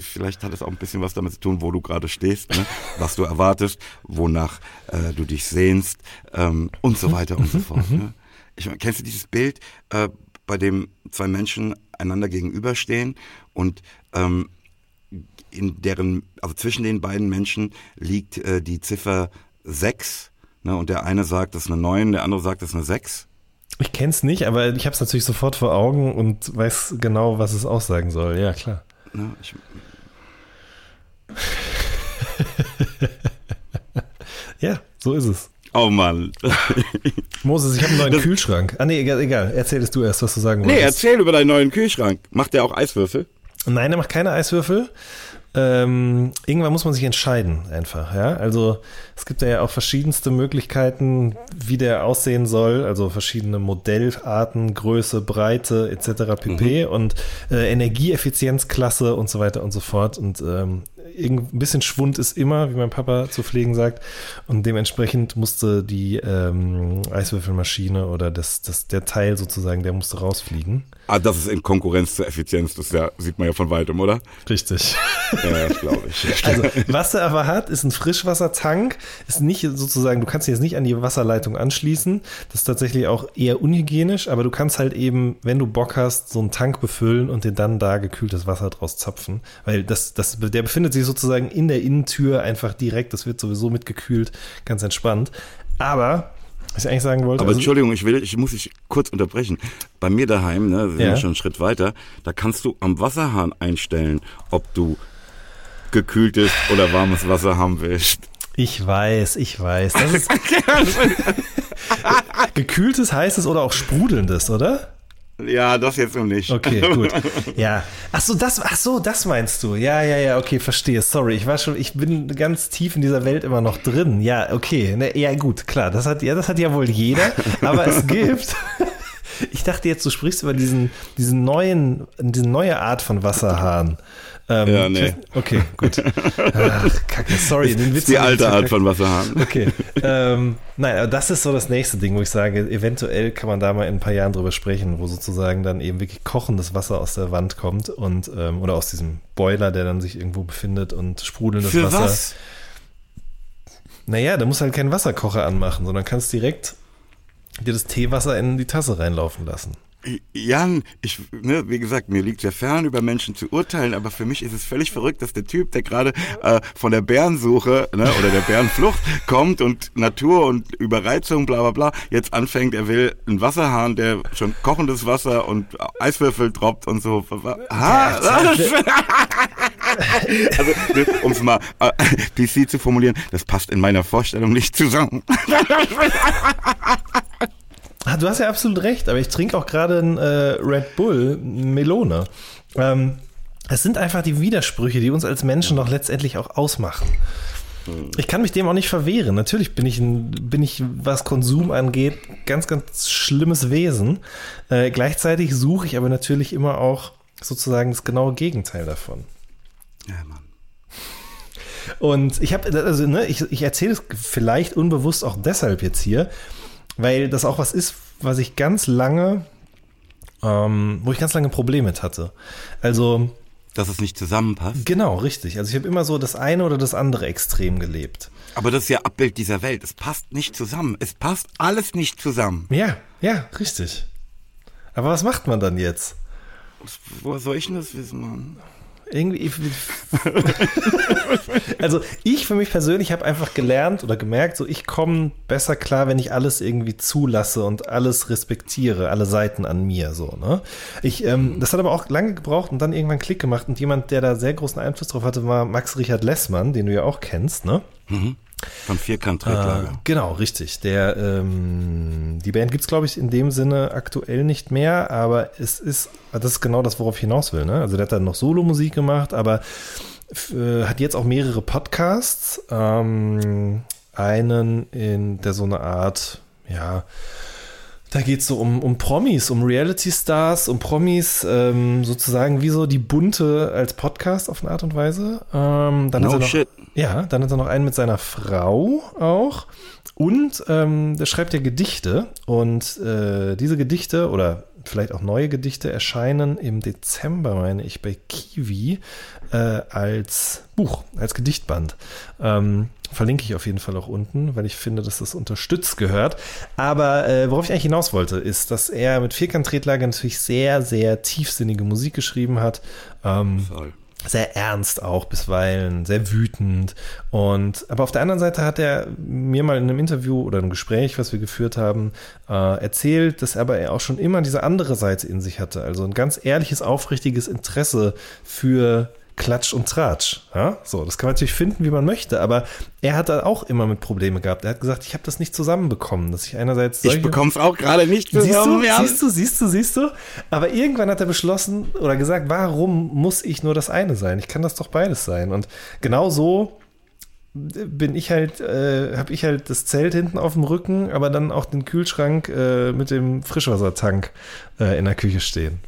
vielleicht hat es auch ein bisschen was damit zu tun, wo du gerade stehst, ne? was du erwartest, wonach äh, du dich sehnst ähm, und so weiter und so fort. Ne? Ich kennst du dieses Bild, äh, bei dem zwei Menschen einander gegenüberstehen und ähm, in deren, also zwischen den beiden Menschen liegt äh, die Ziffer 6. Ne, und der eine sagt, das ist eine 9, der andere sagt, das ist eine 6. Ich kenne es nicht, aber ich habe es natürlich sofort vor Augen und weiß genau, was es aussagen soll. Ja, klar. Ne, ich, Ja, so ist es. oh Mann. Moses, ich habe einen neuen Kühlschrank. Ah, nee, egal, egal. Erzähl es du erst, was du sagen nee, wolltest. erzähl über deinen neuen Kühlschrank. Macht der auch Eiswürfel? Nein, er macht keine Eiswürfel. Ähm, irgendwann muss man sich entscheiden, einfach. Ja, also es gibt ja auch verschiedenste Möglichkeiten, wie der aussehen soll. Also verschiedene Modellarten, Größe, Breite etc. pp. Und äh, Energieeffizienzklasse und so weiter und so fort. Und ähm, ein bisschen Schwund ist immer, wie mein Papa zu pflegen sagt. Und dementsprechend musste die ähm, Eiswürfelmaschine oder das, das, der Teil sozusagen, der musste rausfliegen. Ah, das ist in Konkurrenz zur Effizienz, das ja, sieht man ja von weitem, oder? Richtig. Ja, glaube ich. Also, was er aber hat, ist ein Frischwassertank. Ist nicht sozusagen, du kannst ihn jetzt nicht an die Wasserleitung anschließen. Das ist tatsächlich auch eher unhygienisch, aber du kannst halt eben, wenn du Bock hast, so einen Tank befüllen und dir dann da gekühltes Wasser draus zapfen. Weil das, das, der befindet sich sozusagen in der Innentür einfach direkt. Das wird sowieso mitgekühlt. Ganz entspannt. Aber, was ich eigentlich sagen wollte. Aber also- Entschuldigung, ich will, ich muss dich kurz unterbrechen. Bei mir daheim, ne, wir sind Ja. ja schon einen Schritt weiter, da kannst du am Wasserhahn einstellen, ob du gekühltes oder warmes Wasser haben willst. Ich weiß, ich weiß. Das ist gekühltes, heißes oder auch sprudelndes, oder? Ja, das jetzt noch nicht. Okay, gut. Ja. Ach so, das, ach so, das meinst du. Ja, ja, ja, okay, verstehe. Sorry, ich war schon, ich bin ganz tief in dieser Welt immer noch drin. Ja, okay. Ne, ja, gut, klar. Das hat, ja, das hat ja wohl jeder. Aber es gibt. Ich dachte jetzt, du sprichst über diesen, diesen neuen, diese neue Art von Wasserhahn. Ähm, Ja, nee. Okay, gut. Ach, Kacke, sorry, den Witz Die alte Art von Wasserhahn. Okay. ähm, nein, aber das ist so das nächste Ding, wo ich sage, eventuell kann man da mal in ein paar Jahren drüber sprechen, wo sozusagen dann eben wirklich kochendes Wasser aus der Wand kommt und ähm, oder aus diesem Boiler, der dann sich irgendwo befindet und sprudelndes Für Wasser. was? Naja, da musst halt keinen Wasserkocher anmachen, sondern kannst direkt dir das Teewasser in die Tasse reinlaufen lassen. Jan, ich, ne, wie gesagt, mir liegt ja fern, über Menschen zu urteilen, aber für mich ist es völlig verrückt, dass der Typ, der gerade äh, von der Bärensuche ne, oder der Bärenflucht kommt und Natur und Überreizung, bla bla bla, jetzt anfängt, er will einen Wasserhahn, der schon kochendes Wasser und Eiswürfel droppt und so. Ha, also, um es mal äh, PC zu formulieren, das passt in meiner Vorstellung nicht zusammen. Ah, du hast ja absolut recht, aber ich trinke auch gerade einen äh, Red Bull Melone. Ähm, es sind einfach die Widersprüche, die uns als Menschen doch letztendlich auch ausmachen. Ich kann mich dem auch nicht verwehren. Natürlich bin ich, ein, bin ich was Konsum angeht, ganz, ganz schlimmes Wesen. Äh, gleichzeitig suche ich aber natürlich immer auch sozusagen das genaue Gegenteil davon. Ja, Mann. Und ich habe, also, ne, ich, ich erzähle es vielleicht unbewusst auch deshalb jetzt hier, weil das auch was ist, was ich ganz lange, ähm, wo ich ganz lange Probleme mit hatte. Also, Dass es nicht zusammenpasst. genau, richtig. Also ich habe immer so das eine oder das andere Extrem gelebt. Aber das ist ja Abbild dieser Welt. Es passt nicht zusammen. Es passt alles nicht zusammen. Ja, ja, richtig. Aber was macht man dann jetzt? Woher soll ich denn das wissen, Mann? Irgendwie. also ich für mich persönlich habe einfach gelernt oder gemerkt, so ich komme besser klar, wenn ich alles irgendwie zulasse und alles respektiere, alle Seiten an mir so. Ne? Ich, ähm, das hat aber auch lange gebraucht und dann irgendwann Klick gemacht und jemand, der da sehr großen Einfluss drauf hatte, war Max Richard Lessmann, den du ja auch kennst, ne? Von Vierkant-Tretlager. Äh, genau, richtig. Der, ähm, die Band gibt's glaube ich, in dem Sinne aktuell nicht mehr, aber es ist, das ist genau das, worauf ich hinaus will. Ne? Also der hat dann noch Solo-Musik gemacht, aber äh, hat jetzt auch mehrere Podcasts. Ähm, einen, in der so eine Art, ja, Da geht es so um, um Promis, um Reality-Stars, um Promis, ähm, sozusagen wie so die bunte als Podcast auf eine Art und Weise. Ähm, dann No hat er noch, shit. Ja, dann hat er noch einen mit seiner Frau auch. Und ähm, der schreibt ja Gedichte. Und äh, diese Gedichte oder vielleicht auch neue Gedichte erscheinen im Dezember, meine ich, bei Kiwi äh, als Buch, als Gedichtband. Ähm, verlinke ich auf jeden Fall auch unten, weil ich finde, dass das unterstützt gehört. Aber äh, worauf ich eigentlich hinaus wollte, ist, dass er mit Vierkant-Tretlager natürlich sehr, sehr tiefsinnige Musik geschrieben hat. Ähm, Voll. Sehr ernst auch bisweilen, sehr wütend. Und aber auf der anderen Seite hat er mir mal in einem Interview oder einem Gespräch, was wir geführt haben, äh, erzählt, dass aber er auch schon immer diese andere Seite in sich hatte. Also ein ganz ehrliches, aufrichtiges Interesse für Klatsch und Tratsch. Ja? So, das kann man natürlich finden, wie man möchte, aber er hat da auch immer mit Probleme gehabt. Er hat gesagt, ich habe das nicht zusammenbekommen, dass ich einerseits Ich solche- bekomme es auch gerade nicht Siehst du, zusammen. siehst du, siehst du, siehst du? Aber irgendwann hat er beschlossen oder gesagt, warum muss ich nur das eine sein? Ich kann das doch beides sein. Und genau so bin ich halt, äh, habe ich halt das Zelt hinten auf dem Rücken, aber dann auch den Kühlschrank äh, mit dem Frischwassertank äh, in der Küche stehen.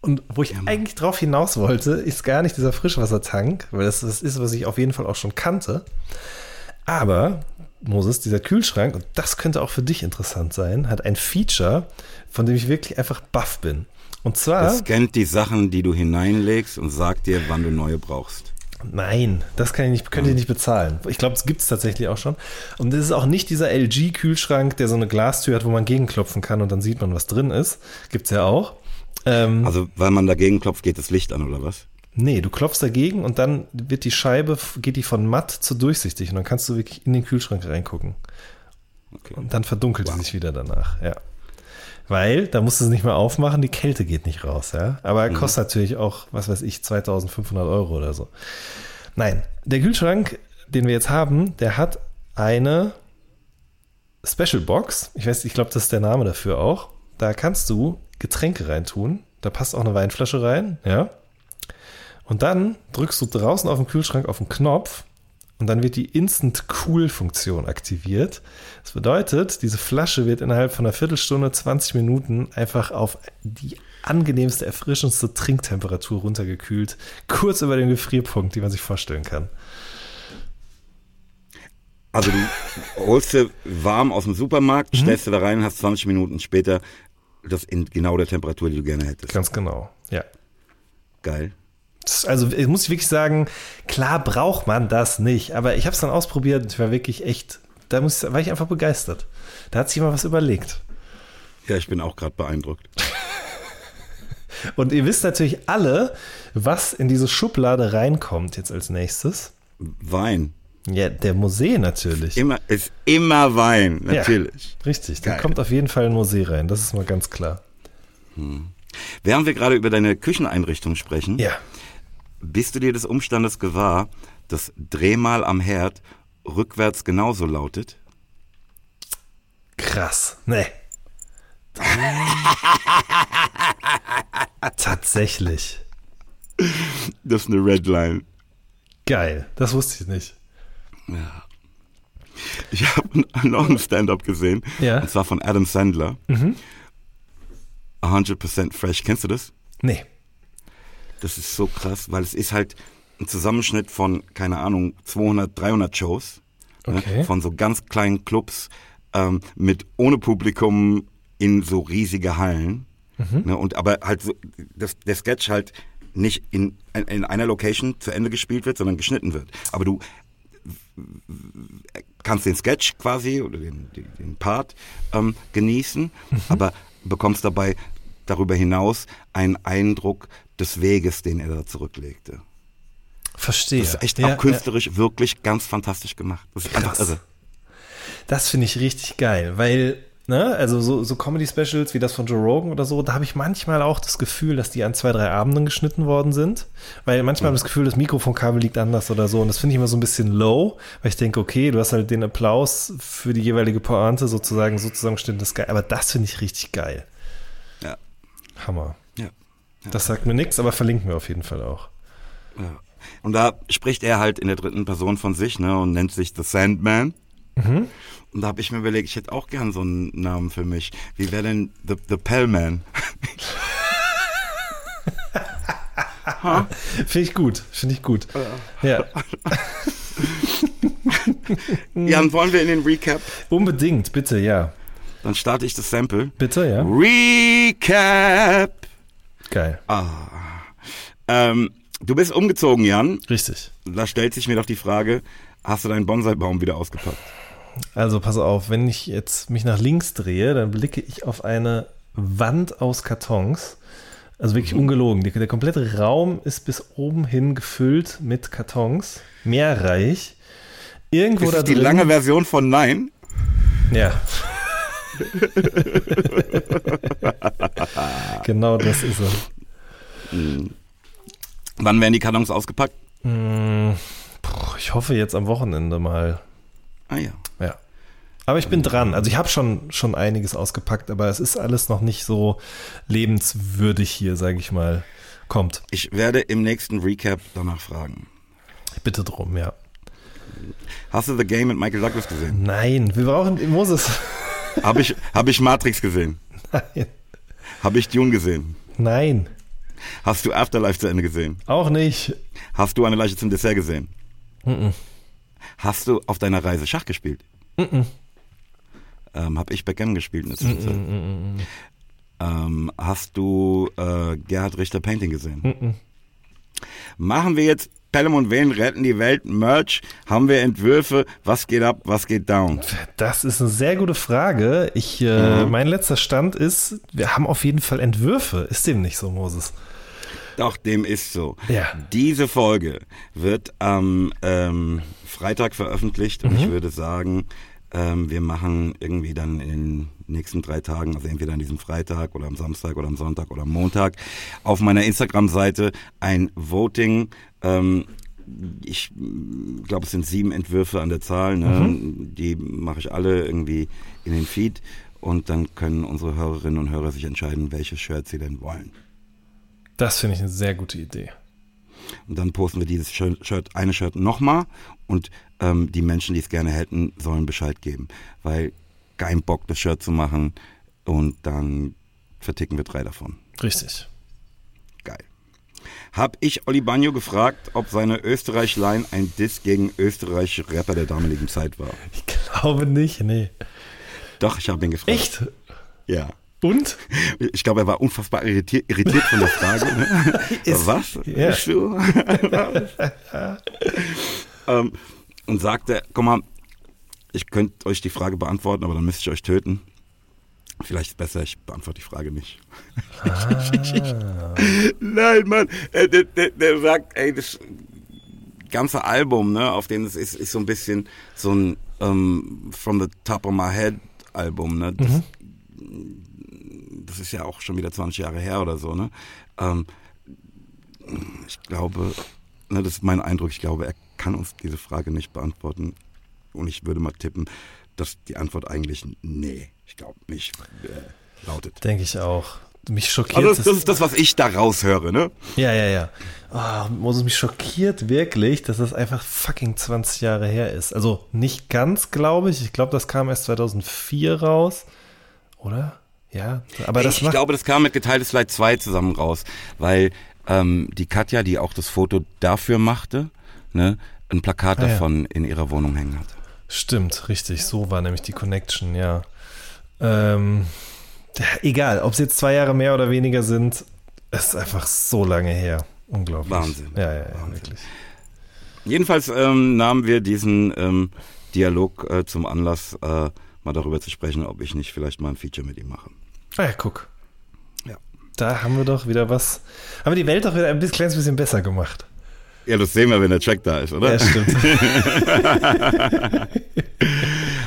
Und wo ich eigentlich drauf hinaus wollte, ist gar nicht dieser Frischwassertank, weil das das ist, was ich auf jeden Fall auch schon kannte. Aber Moses, dieser Kühlschrank, und das könnte auch für dich interessant sein, hat ein Feature, von dem ich wirklich einfach baff bin. Und zwar, Das scannt die Sachen, die du hineinlegst und sagt dir, wann du neue brauchst. nein, das kann ich nicht, könnt ihr nicht bezahlen. Ich glaube, es gibt es tatsächlich auch schon. Und das ist auch nicht dieser LG-Kühlschrank, der so eine Glastür hat, wo man gegenklopfen kann und dann sieht man, was drin ist. Gibt's ja auch. Ähm, Also, weil man dagegen klopft, geht das Licht an, oder was? Nee, du klopfst dagegen und dann wird die Scheibe, geht die von matt zu durchsichtig und dann kannst du wirklich in den Kühlschrank reingucken. Okay. Und dann verdunkelt die sich wieder danach, ja. Weil, da musst du es nicht mehr aufmachen, die Kälte geht nicht raus, ja. Aber er kostet natürlich auch, was weiß ich, 2500 Euro oder so. Nein, der Kühlschrank, den wir jetzt haben, der hat eine Special Box. Ich weiß, ich glaube, das ist der Name dafür auch. Da kannst du Getränke reintun. Da passt auch eine Weinflasche rein, ja. Und dann drückst du draußen auf dem Kühlschrank auf den Knopf und dann wird die Instant Cool Funktion aktiviert. Das bedeutet, diese Flasche wird innerhalb von einer Viertelstunde, 20 Minuten einfach auf die angenehmste, erfrischendste Trinktemperatur runtergekühlt. Kurz über den Gefrierpunkt, die man sich vorstellen kann. Also du holst sie warm aus dem Supermarkt, Mhm. stellst sie da rein, hast 20 Minuten später das in genau der Temperatur, die du gerne hättest. Ganz genau, ja. Geil. Also ich muss ich wirklich sagen, klar braucht man das nicht, aber ich habe es dann ausprobiert und ich war wirklich echt, da muss, war ich einfach begeistert. Da hat sich jemand was überlegt. Ja, ich bin auch gerade beeindruckt. Und ihr wisst natürlich alle, was in diese Schublade reinkommt jetzt als nächstes. Wein. Ja, der Musee natürlich. Immer, ist immer Wein, natürlich. Ja, richtig, da kommt auf jeden Fall ein Musee rein, das ist mal ganz klar. Während wir gerade über deine Kücheneinrichtung sprechen, Ja, bist du dir des Umstandes gewahr, dass Drehmal am Herd rückwärts genauso lautet? krass. Nee. Tatsächlich. Das ist eine Redline. Geil, das wusste ich nicht. Ich habe noch ein Stand-up gesehen, Ja. Mhm. und zwar von Adam Sandler. 100% Fresh. Kennst du das? Nee. Das ist so krass, weil es ist halt ein Zusammenschnitt von, keine Ahnung, 200, 300 Shows. Okay. Ne, von so ganz kleinen Clubs ähm, mit ohne Publikum in so riesige Hallen. Mhm. Ne, und aber halt so, dass der Sketch halt nicht in, in einer Location zu Ende gespielt wird, sondern geschnitten wird. Aber du kannst den Sketch quasi oder den, den, Part ähm, genießen, Mhm. aber bekommst dabei darüber hinaus einen Eindruck des Weges, den er da zurücklegte. Verstehe. Das ist echt Ja, auch künstlerisch wirklich ganz fantastisch gemacht. Das ist einfach Krass. irre. Das finde ich richtig geil, weil, ne, also so, so Comedy-Specials wie das von Joe Rogan oder so, da habe ich manchmal auch das Gefühl, dass die an zwei, drei Abenden geschnitten worden sind. Weil manchmal habe ich das Gefühl, das Mikrofonkabel liegt anders oder so. Und das finde ich immer so ein bisschen low, weil ich denke, okay, du hast halt den Applaus für die jeweilige Pointe sozusagen so zusammengeschnitten, das ist geil. Aber das finde ich richtig geil. Ja. Hammer. Ja. Das sagt mir nichts, aber verlinken wir auf jeden Fall auch. ja. Und da spricht er halt in der dritten Person von sich, ne, und nennt sich The Sandman. Und da habe ich mir überlegt, ich hätte auch gern so einen Namen für mich. Wie wäre denn The, The Pellman? Finde ich gut, finde ich gut. Ja, Jan, wollen wir in den Recap? unbedingt, bitte, ja. Dann starte ich das Sample. Bitte, ja. Recap! Geil. Ähm, du bist umgezogen, Jan. Richtig. Da stellt sich mir doch die Frage, hast du deinen Bonsai-Baum wieder ausgepackt? Also pass auf, wenn ich jetzt mich nach links drehe, dann blicke ich auf eine Wand aus Kartons. Also wirklich ungelogen. Der, der komplette Raum ist bis oben hin gefüllt mit Kartons. Mehrreich. Irgendwo Ist da das die drin. lange Version von Nein? Ja. genau das ist er. Wann werden die Kartons ausgepackt? Puh, ich hoffe jetzt am Wochenende mal. Ah ja. Ja. Aber ich bin dran. Also ich habe schon, schon einiges ausgepackt, aber es ist alles noch nicht so lebenswürdig hier, sage ich mal. Kommt. Ich werde im nächsten Recap danach fragen. Bitte drum, ja. Hast du The Game mit Michael Douglas gesehen? Nein, wir brauchen Moses. Habe ich, hab ich Matrix gesehen? Nein. Habe ich Dune gesehen? Nein, Hast du Afterlife zu Ende gesehen? auch nicht. Hast du eine Leiche zum Dessert gesehen? Hast du auf deiner Reise Schach gespielt? Ähm, hab ich Backgammon gespielt in der Zwischenzeit? Ähm, hast du äh, Gerhard Richter Painting gesehen? Machen wir jetzt Pelham und Wen retten die Welt Merch? Haben wir Entwürfe? Was geht ab? Was geht down? Das ist eine sehr gute Frage. Ich, äh, Mein letzter Stand ist, wir haben auf jeden Fall Entwürfe. Ist dem nicht so, Moses? Doch, dem ist so. Ja. Diese Folge wird am ähm, Freitag veröffentlicht und ich würde sagen, ähm, wir machen irgendwie dann in den nächsten drei Tagen, also entweder an diesem Freitag oder am Samstag oder am Sonntag oder am Montag, auf meiner Instagram-Seite ein Voting. Ähm, ich glaube, es sind sieben Entwürfe an der Zahl. Ne? Die mache ich alle irgendwie in den Feed und dann können unsere Hörerinnen und Hörer sich entscheiden, welche Shirts sie denn wollen. Das finde ich eine sehr gute Idee. Und dann posten wir dieses Shirt, eine Shirt nochmal und ähm, die Menschen, die es gerne hätten, sollen Bescheid geben. Weil kein Bock, das Shirt zu machen und dann verticken wir drei davon. Richtig. Geil. Hab ich Oli Bagno gefragt, ob seine Österreich-Line ein Diss gegen österreichische Rapper der damaligen Zeit war. Ich glaube nicht, nee. Doch, ich habe ihn gefragt. Echt? Ja. Und? Ich glaube, er war unfassbar irritiert, irritiert von der Frage. Ne? Ist- Was? Bist du? ähm, und sagte, komm mal, ich könnte euch die Frage beantworten, aber dann müsste ich euch töten. Vielleicht ist besser, ich beantworte die Frage nicht. Nein, Mann, der, der, der, der sagt, ey, das ganze Album, ne, auf dem es ist, ist so ein bisschen so ein ähm, From the Top of My Head Album, ne? Das, das ist ja auch schon wieder 20 Jahre her oder so, ne? Ähm, ich glaube, ne, das ist mein Eindruck, ich glaube, er kann uns diese Frage nicht beantworten. Und ich würde mal tippen, dass die Antwort eigentlich nee, ich glaube nicht, äh, lautet. Denke ich auch. Mich schockiert Also das, das ist das, was ich da raushöre, ne? Ja, ja, ja. Oh, Moses, mich schockiert wirklich, dass das einfach fucking 20 Jahre her ist. Also nicht ganz, glaube ich. Ich glaube, das kam erst 2004 raus. Oder? Ja, aber das ich glaube, das kam mit Geteiltes Leid 2 zusammen raus, weil ähm, die Katja, die auch das Foto dafür machte, ne, ein Plakat Ah, ja. davon in ihrer Wohnung hängen hat. Stimmt, richtig. So war nämlich die Connection, ja. Ähm, egal, ob es jetzt zwei Jahre mehr oder weniger sind, ist einfach so lange her. Unglaublich. Wahnsinn. Ja, ja, ja, Wahnsinn. wirklich. Jedenfalls ähm, nahmen wir diesen ähm, Dialog äh, zum Anlass, äh, mal darüber zu sprechen, ob ich nicht vielleicht mal ein Feature mit ihm mache. Ah ja, guck. Ja. Da haben wir doch wieder was. Haben wir die Welt doch wieder ein kleines bisschen besser gemacht. Ja, das sehen wir, wenn der Track da ist, oder? Ja, stimmt.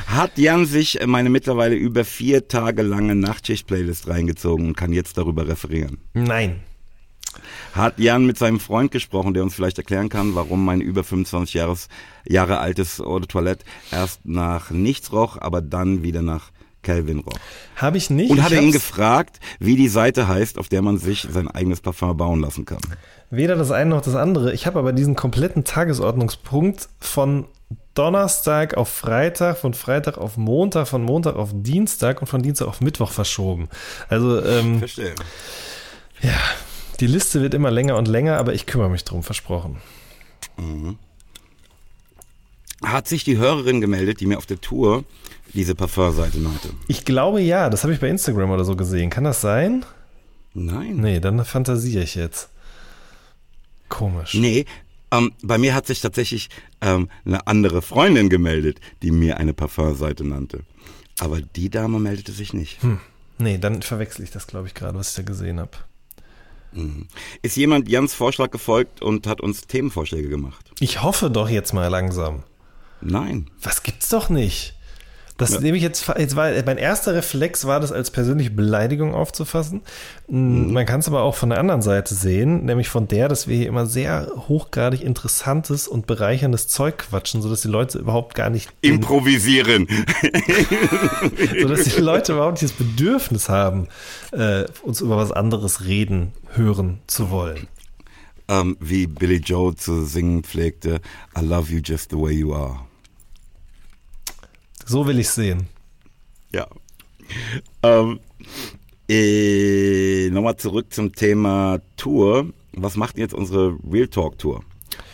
Hat Jan sich meine mittlerweile über vier Tage lange Nachtschicht-Playlist reingezogen und kann jetzt darüber referieren? Nein. Hat Jan mit seinem Freund gesprochen, der uns vielleicht erklären kann, warum mein über 25 Jahres, Jahre altes Eau de Toilette erst nach nichts roch, aber dann wieder nach Calvin roch. Habe ich nicht. Und Ich hat er ihn gefragt, wie die Seite heißt, auf der man sich sein eigenes Parfum bauen lassen kann. Weder das eine noch das andere. Ich habe aber diesen kompletten Tagesordnungspunkt von Donnerstag auf Freitag, von Freitag auf Montag, von Montag auf Dienstag und von Dienstag auf Mittwoch verschoben. Also, ähm, Verstehe. ja, die Liste wird immer länger und länger, aber ich kümmere mich drum, versprochen. Hat sich die Hörerin gemeldet, die mir auf der Tour diese Parfumseite nannte? Ich glaube ja, das habe ich bei Instagram oder so gesehen. Kann das sein? Nein. Nee, dann fantasiere ich jetzt. Komisch. Nee, ähm, bei mir hat sich tatsächlich ähm, eine andere Freundin gemeldet, die mir eine Parfumseite nannte. Aber die Dame meldete sich nicht. Nee, dann verwechsel ich das, glaube ich, gerade, was ich da gesehen habe. Ist jemand Jans Vorschlag gefolgt und hat uns Themenvorschläge gemacht? Ich hoffe doch jetzt mal langsam. Nein. Was gibt's doch nicht? Das Ja. nehme ich jetzt, jetzt war, mein erster Reflex war das als persönliche Beleidigung aufzufassen. Mm, Man kann es aber auch von der anderen Seite sehen, nämlich von der, dass wir hier immer sehr hochgradig interessantes und bereicherndes Zeug quatschen, sodass die Leute überhaupt gar nicht, Improvisieren. sodass die Leute überhaupt nicht das Bedürfnis haben, äh, uns über was anderes reden, hören zu wollen. ähm, wie Billy Joe zu singen pflegte, I love you just the way you are. So will ich sehen. Ja. Ähm, äh, Nochmal zurück zum Thema Tour. Was macht jetzt unsere Real Talk Tour?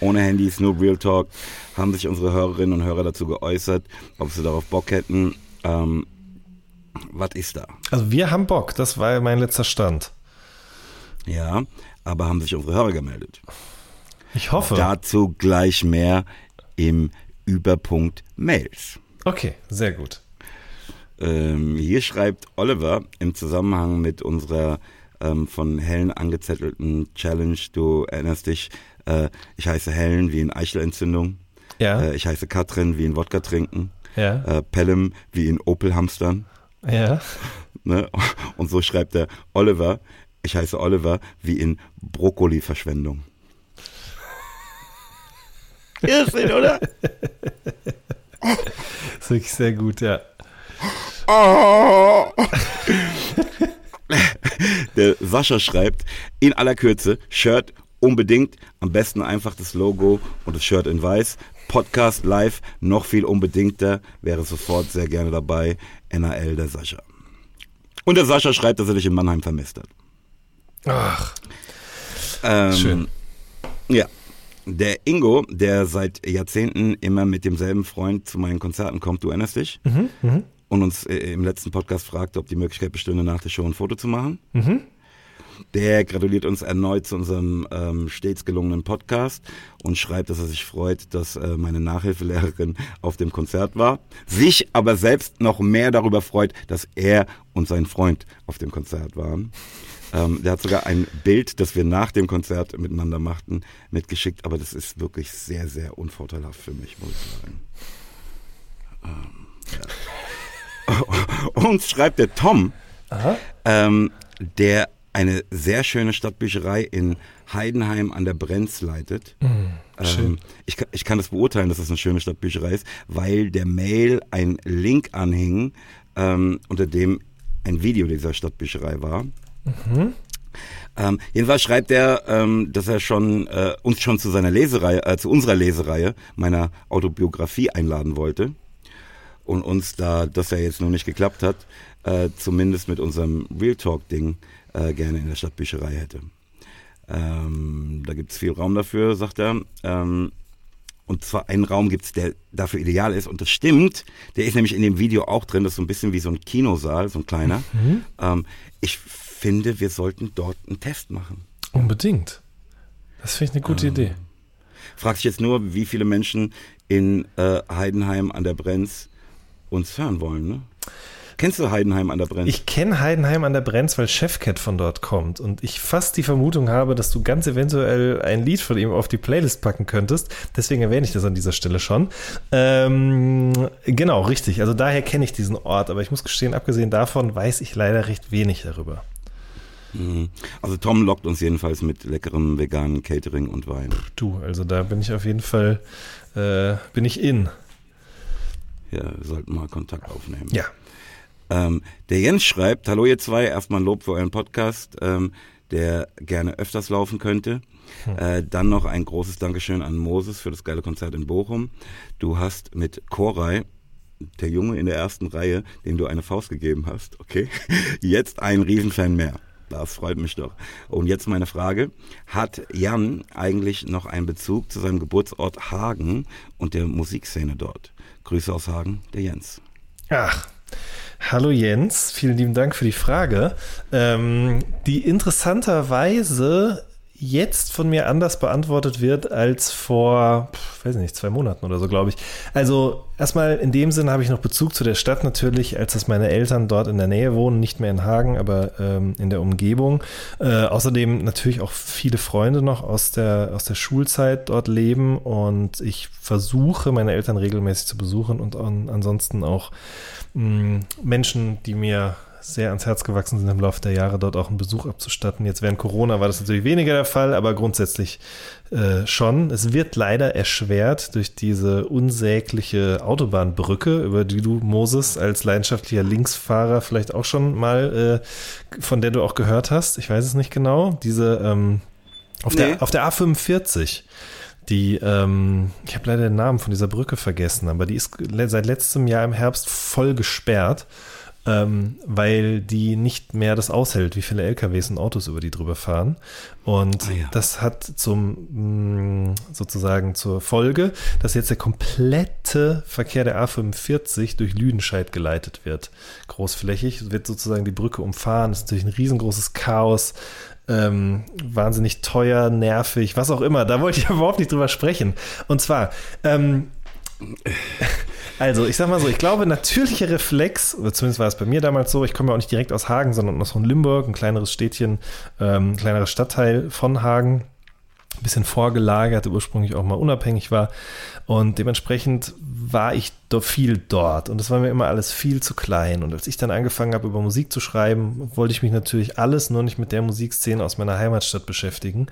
Ohne Handys, nur Real Talk. Haben sich unsere Hörerinnen und Hörer dazu geäußert, ob sie darauf Bock hätten. Ähm, was ist da? Also wir haben Bock, das war mein letzter Stand. Ja, aber haben sich unsere Hörer gemeldet. Ich hoffe. Dazu gleich mehr im Überpunkt Mails. Okay, sehr gut. Ähm, hier schreibt Oliver im Zusammenhang mit unserer ähm, von Helen angezettelten Challenge, du erinnerst dich, äh, ich heiße Helen wie in Eichelentzündung, Ja, äh, ich heiße Katrin wie in Wodka trinken, ja, äh, Pelham wie in Opel Hamstern. ja. Ne? Und so schreibt er Oliver, ich heiße Oliver wie in Brokkoli-Verschwendung. Irrsinn, oder? Ist wirklich sehr gut, ja. Oh. Der Sascha schreibt, in aller Kürze, Shirt unbedingt, am besten einfach das Logo und das Shirt in weiß. Podcast live, noch viel unbedingter, wäre sofort sehr gerne dabei. NAL, der Sascha. Und der Sascha schreibt, dass er dich in Mannheim vermisst hat. Ach, Ähm, Schön. Ja. Der Ingo, der seit Jahrzehnten immer mit demselben Freund zu meinen Konzerten kommt, du erinnerst dich? Und uns äh, im letzten Podcast fragte, ob die Möglichkeit bestünde, nach der Show ein Foto zu machen. Der gratuliert uns erneut zu unserem ähm, stets gelungenen Podcast und schreibt, dass er sich freut, dass äh, meine Nachhilfelehrerin auf dem Konzert war, sich aber selbst noch mehr darüber freut, dass er und sein Freund auf dem Konzert waren. Ähm, der hat sogar ein Bild, das wir nach dem Konzert miteinander machten, mitgeschickt, aber das ist wirklich sehr, sehr unvorteilhaft für mich, muss ich sagen. Ähm, ja. Uns schreibt der Tom, ähm, der eine sehr schöne Stadtbücherei in Heidenheim an der Brenz leitet. ähm, ich, kann- ich kann das beurteilen, dass es eine schöne Stadtbücherei ist, weil der Mail ein Link anhing, ähm, unter dem ein Video dieser Stadtbücherei war. Ähm, jedenfalls schreibt er, ähm, dass er schon äh, uns schon zu seiner Lesereihe, äh, zu unserer Lesereihe meiner Autobiografie einladen wollte und uns, da das ja jetzt noch nicht geklappt hat, äh, zumindest mit unserem Real Talk Ding äh, gerne in der Stadtbücherei hätte. Ähm, da gibt es viel Raum dafür, sagt er. Ähm, und zwar einen Raum gibt's, der dafür ideal ist. Und das stimmt. Der ist nämlich in dem Video auch drin. Das ist so ein bisschen wie so ein Kinosaal, so ein kleiner. Ähm, ich finde, wir sollten dort einen Test machen. unbedingt. Das finde ich eine gute Idee. Fragt sich jetzt nur, wie viele Menschen in äh, Heidenheim an der Brenz uns hören wollen. Ne? Kennst du Heidenheim an der Brenz? Ich kenne Heidenheim an der Brenz, weil Chefcat von dort kommt und ich fast die Vermutung habe, dass du ganz eventuell ein Lied von ihm auf die Playlist packen könntest. Deswegen erwähne ich das an dieser Stelle schon. Ähm, genau, richtig. Also daher kenne ich diesen Ort, aber ich muss gestehen, abgesehen davon weiß ich leider recht wenig darüber. Mhm. Also Tom lockt uns jedenfalls mit leckerem veganen Catering und Wein. Du, also da bin ich auf jeden Fall, äh, bin ich in. Ja, wir sollten mal Kontakt aufnehmen. Ja. Ähm, der Jens schreibt, hallo ihr zwei, erstmal Lob für euren Podcast. Ähm, der gerne öfters laufen könnte. Hm. Äh, dann noch ein großes Dankeschön an Moses für das geile Konzert in Bochum. Du hast mit Koray der Junge in der ersten Reihe, dem du eine Faust gegeben hast, okay, jetzt ein Riesenfan mehr. Das freut mich doch. Und jetzt meine Frage. Hat Jan eigentlich noch einen Bezug zu seinem Geburtsort Hagen und der Musikszene dort? Grüße aus Hagen, der Jens. Ach, hallo Jens, vielen lieben Dank für die Frage. Ähm, die interessanterweise jetzt von mir anders beantwortet wird als vor, weiß nicht, zwei Monaten oder so, glaube ich. Also erstmal in dem Sinn habe ich noch Bezug zu der Stadt natürlich, als dass meine Eltern dort in der Nähe wohnen, nicht mehr in Hagen, aber ähm, in der Umgebung. Äh, außerdem natürlich auch viele Freunde noch aus der, aus der Schulzeit dort leben und ich versuche, meine Eltern regelmäßig zu besuchen und an, ansonsten auch mh, mm, Menschen, die mir sehr ans Herz gewachsen sind im Laufe der Jahre, dort auch einen Besuch abzustatten. Jetzt während Corona war das natürlich weniger der Fall, aber grundsätzlich äh, schon. Es wird leider erschwert durch diese unsägliche Autobahnbrücke, über die du, Moses, als leidenschaftlicher Linksfahrer vielleicht auch schon mal, äh, von der du auch gehört hast. Ich weiß es nicht genau. Diese ähm, auf, nee. der, auf der A45 die, ähm, ich habe leider den Namen von dieser Brücke vergessen, aber die ist seit letztem Jahr im Herbst voll gesperrt ähm, weil die nicht mehr das aushält, wie viele LKWs und Autos über die drüber fahren. Und ah, ja. das hat zum mm, sozusagen zur Folge, dass jetzt der komplette Verkehr der A45 durch Lüdenscheid geleitet wird. Großflächig wird sozusagen die Brücke umfahren. Das ist natürlich ein riesengroßes Chaos. Ähm, wahnsinnig teuer, nervig, was auch immer. Da wollte ich überhaupt nicht drüber sprechen. Und zwar, ähm, also, ich sag mal so, ich glaube, natürlicher Reflex, oder zumindest war es bei mir damals so, ich komme ja auch nicht direkt aus Hagen, sondern aus von Limburg, ein kleineres Städtchen, ähm, ein kleinerer Stadtteil von Hagen ein bisschen vorgelagert, ursprünglich auch mal unabhängig war. Und dementsprechend war ich doch viel dort. Und es war mir immer alles viel zu klein. Und als ich dann angefangen habe, über Musik zu schreiben, wollte ich mich natürlich alles nur nicht mit der Musikszene aus meiner Heimatstadt beschäftigen.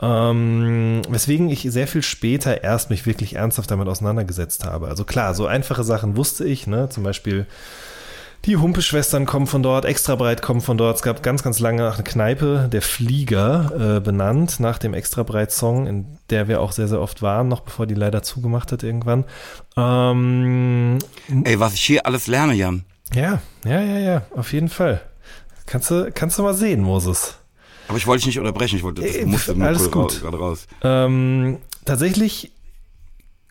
Ähm, weswegen ich sehr viel später erst mich wirklich ernsthaft damit auseinandergesetzt habe. Also klar, so einfache Sachen wusste ich, ne? Zum Beispiel die Humpeschwestern kommen von dort, Extrabreit kommen von dort. Es gab ganz, ganz lange nach eine Kneipe, der Flieger, äh, benannt nach dem Extrabreit-Song, in der wir auch sehr, sehr oft waren, noch bevor die leider zugemacht hat irgendwann. Ähm, Ey, was ich hier alles lerne, Jan. Ja, ja, ja, ja, auf jeden Fall. Kannst du, kannst du mal sehen, Moses. Aber ich wollte dich nicht unterbrechen, ich wollte, das äh, musste alles gut. gerade raus. Ähm, tatsächlich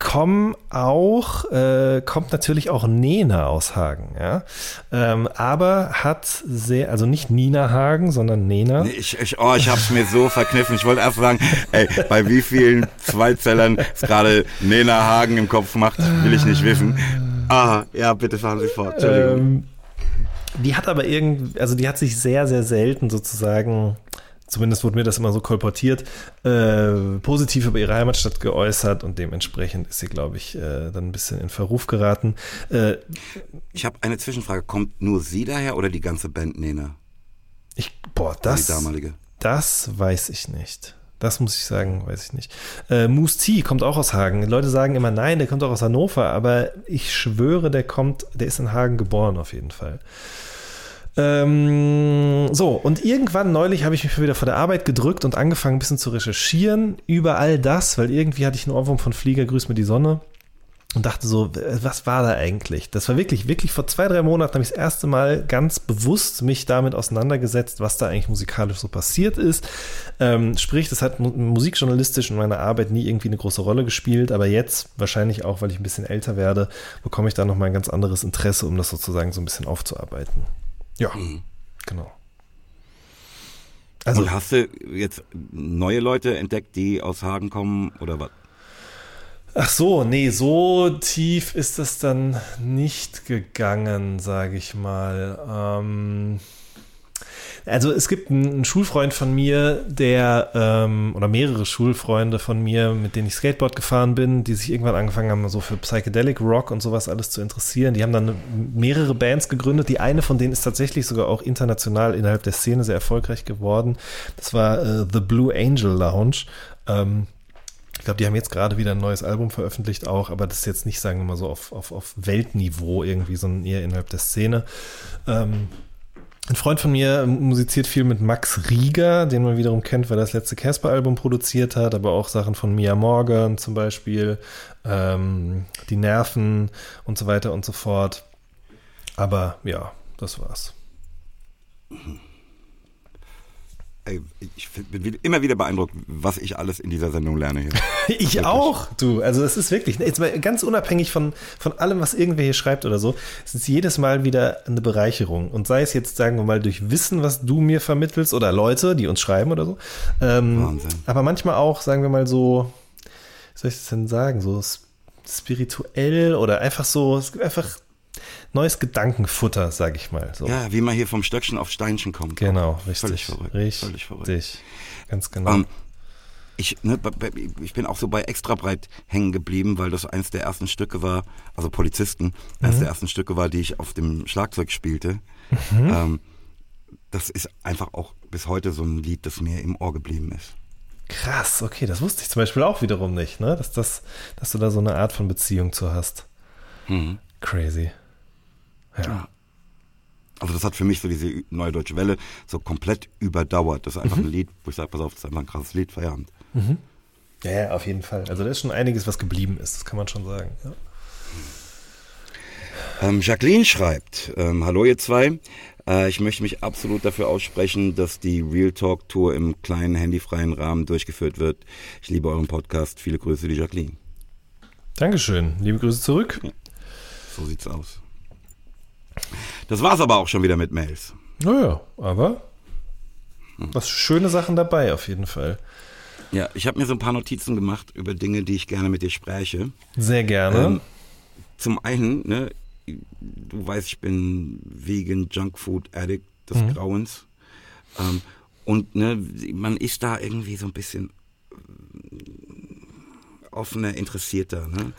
kommen auch, äh, kommt natürlich auch Nena aus Hagen, ja. Ähm, aber hat sehr, also nicht Nina Hagen, sondern Nena. Ich, ich, oh, ich hab's mir so verkniffen. Ich wollte erst sagen, ey, bei wie vielen Zweizellern es gerade Nena Hagen im Kopf macht, will ich nicht wissen. Ah, ja, bitte fahren Sie fort. Entschuldigung. Ähm, die hat aber irgendwie, also die hat sich sehr, sehr selten sozusagen zumindest wurde mir das immer so kolportiert, äh, positiv über ihre Heimatstadt geäußert und dementsprechend ist sie, glaube ich, äh, dann ein bisschen in Verruf geraten. Äh, ich habe eine Zwischenfrage. Kommt nur sie daher oder die ganze Band Nena? Ich, boah, das, die damalige. das weiß ich nicht. Das muss ich sagen, weiß ich nicht. Äh, Moose T kommt auch aus Hagen. Leute sagen immer, nein, der kommt auch aus Hannover, aber ich schwöre, der kommt, der ist in Hagen geboren auf jeden Fall. Ähm, so, und irgendwann neulich habe ich mich wieder vor der Arbeit gedrückt und angefangen, ein bisschen zu recherchieren über all das, weil irgendwie hatte ich einen Ohrwurm von Flieger, Grüß mir die Sonne und dachte so, was war da eigentlich? Das war wirklich, wirklich vor zwei, drei Monaten habe ich das erste Mal ganz bewusst mich damit auseinandergesetzt, was da eigentlich musikalisch so passiert ist. Ähm, sprich, das hat musikjournalistisch in meiner Arbeit nie irgendwie eine große Rolle gespielt, aber jetzt, wahrscheinlich auch, weil ich ein bisschen älter werde, bekomme ich da nochmal ein ganz anderes Interesse, um das sozusagen so ein bisschen aufzuarbeiten. Ja, mhm. genau. Also, Und hast du jetzt neue Leute entdeckt, die aus Hagen kommen oder was? Ach so, nee, so tief ist es dann nicht gegangen, sage ich mal. Ähm, also es gibt einen Schulfreund von mir, der, ähm, oder mehrere Schulfreunde von mir, mit denen ich Skateboard gefahren bin, die sich irgendwann angefangen haben, so für Psychedelic Rock und sowas alles zu interessieren. Die haben dann mehrere Bands gegründet. Die eine von denen ist tatsächlich sogar auch international innerhalb der Szene sehr erfolgreich geworden. Das war äh, The Blue Angel Lounge. Ähm, ich glaube, die haben jetzt gerade wieder ein neues Album veröffentlicht auch, aber das ist jetzt nicht, sagen wir mal so, auf, auf, auf Weltniveau irgendwie, sondern eher innerhalb der Szene. Ähm, Ein Freund von mir musiziert viel mit Max Rieger, den man wiederum kennt, weil er das letzte Casper-Album produziert hat, aber auch Sachen von Mia Morgan zum Beispiel, ähm, Die Nerven und so weiter und so fort. Aber ja, das war's. Ey, ich bin immer wieder beeindruckt, was ich alles in dieser Sendung lerne hier. ich wirklich. auch, du. Also es ist wirklich, jetzt mal ganz unabhängig von, von allem, was irgendwer hier schreibt oder so, es ist jedes Mal wieder eine Bereicherung. Und sei es jetzt, sagen wir mal, durch Wissen, was du mir vermittelst oder Leute, die uns schreiben oder so. Ähm, Wahnsinn. Aber manchmal auch, sagen wir mal so, wie soll ich das denn sagen, so spirituell oder einfach so, es gibt einfach neues Gedankenfutter, sag ich mal. So. Ja, wie man hier vom Stöckchen auf Steinchen kommt. Genau, richtig. Völlig verrückt. Richtig, völlig verrückt. Ganz genau. Um, ähm, ich, ne, ich bin auch so bei Extrabreit hängen geblieben, weil das eines der ersten Stücke war, also Polizisten, mhm. eines der ersten Stücke war, die ich auf dem Schlagzeug spielte. Mhm. Ähm, das ist einfach auch bis heute so ein Lied, das mir im Ohr geblieben ist. Krass, okay, das wusste ich zum Beispiel auch wiederum nicht, ne? Dass, das, dass du da so eine Art von Beziehung zu hast. Mhm. Crazy. Ja. Also das hat für mich so diese neue deutsche Welle so komplett überdauert. Das ist einfach mhm. ein Lied, wo ich sage, pass auf, das ist einfach ein krasses Lied, Feierabend. Mhm. Ja, ja, auf jeden Fall. Also da ist schon einiges, was geblieben ist, das kann man schon sagen. Ja. Ähm, Jacqueline schreibt, ähm, hallo ihr zwei, äh, ich möchte mich absolut dafür aussprechen, dass die Real Talk Tour im kleinen handyfreien Rahmen durchgeführt wird. Ich liebe euren Podcast. Viele Grüße, die Jacqueline. Dankeschön. Liebe Grüße zurück. So sieht's aus. Das war's aber auch schon wieder mit Mails. Naja, aber was schöne Sachen dabei auf jeden Fall. Ja, ich habe mir so ein paar Notizen gemacht über Dinge, die ich gerne mit dir spreche. Sehr gerne. Ähm, zum einen, ne, du weißt, ich bin Vegan Junkfood Addict des mhm. Grauens. Ähm, und ne, man ist da irgendwie so ein bisschen offener, interessierter. Ne?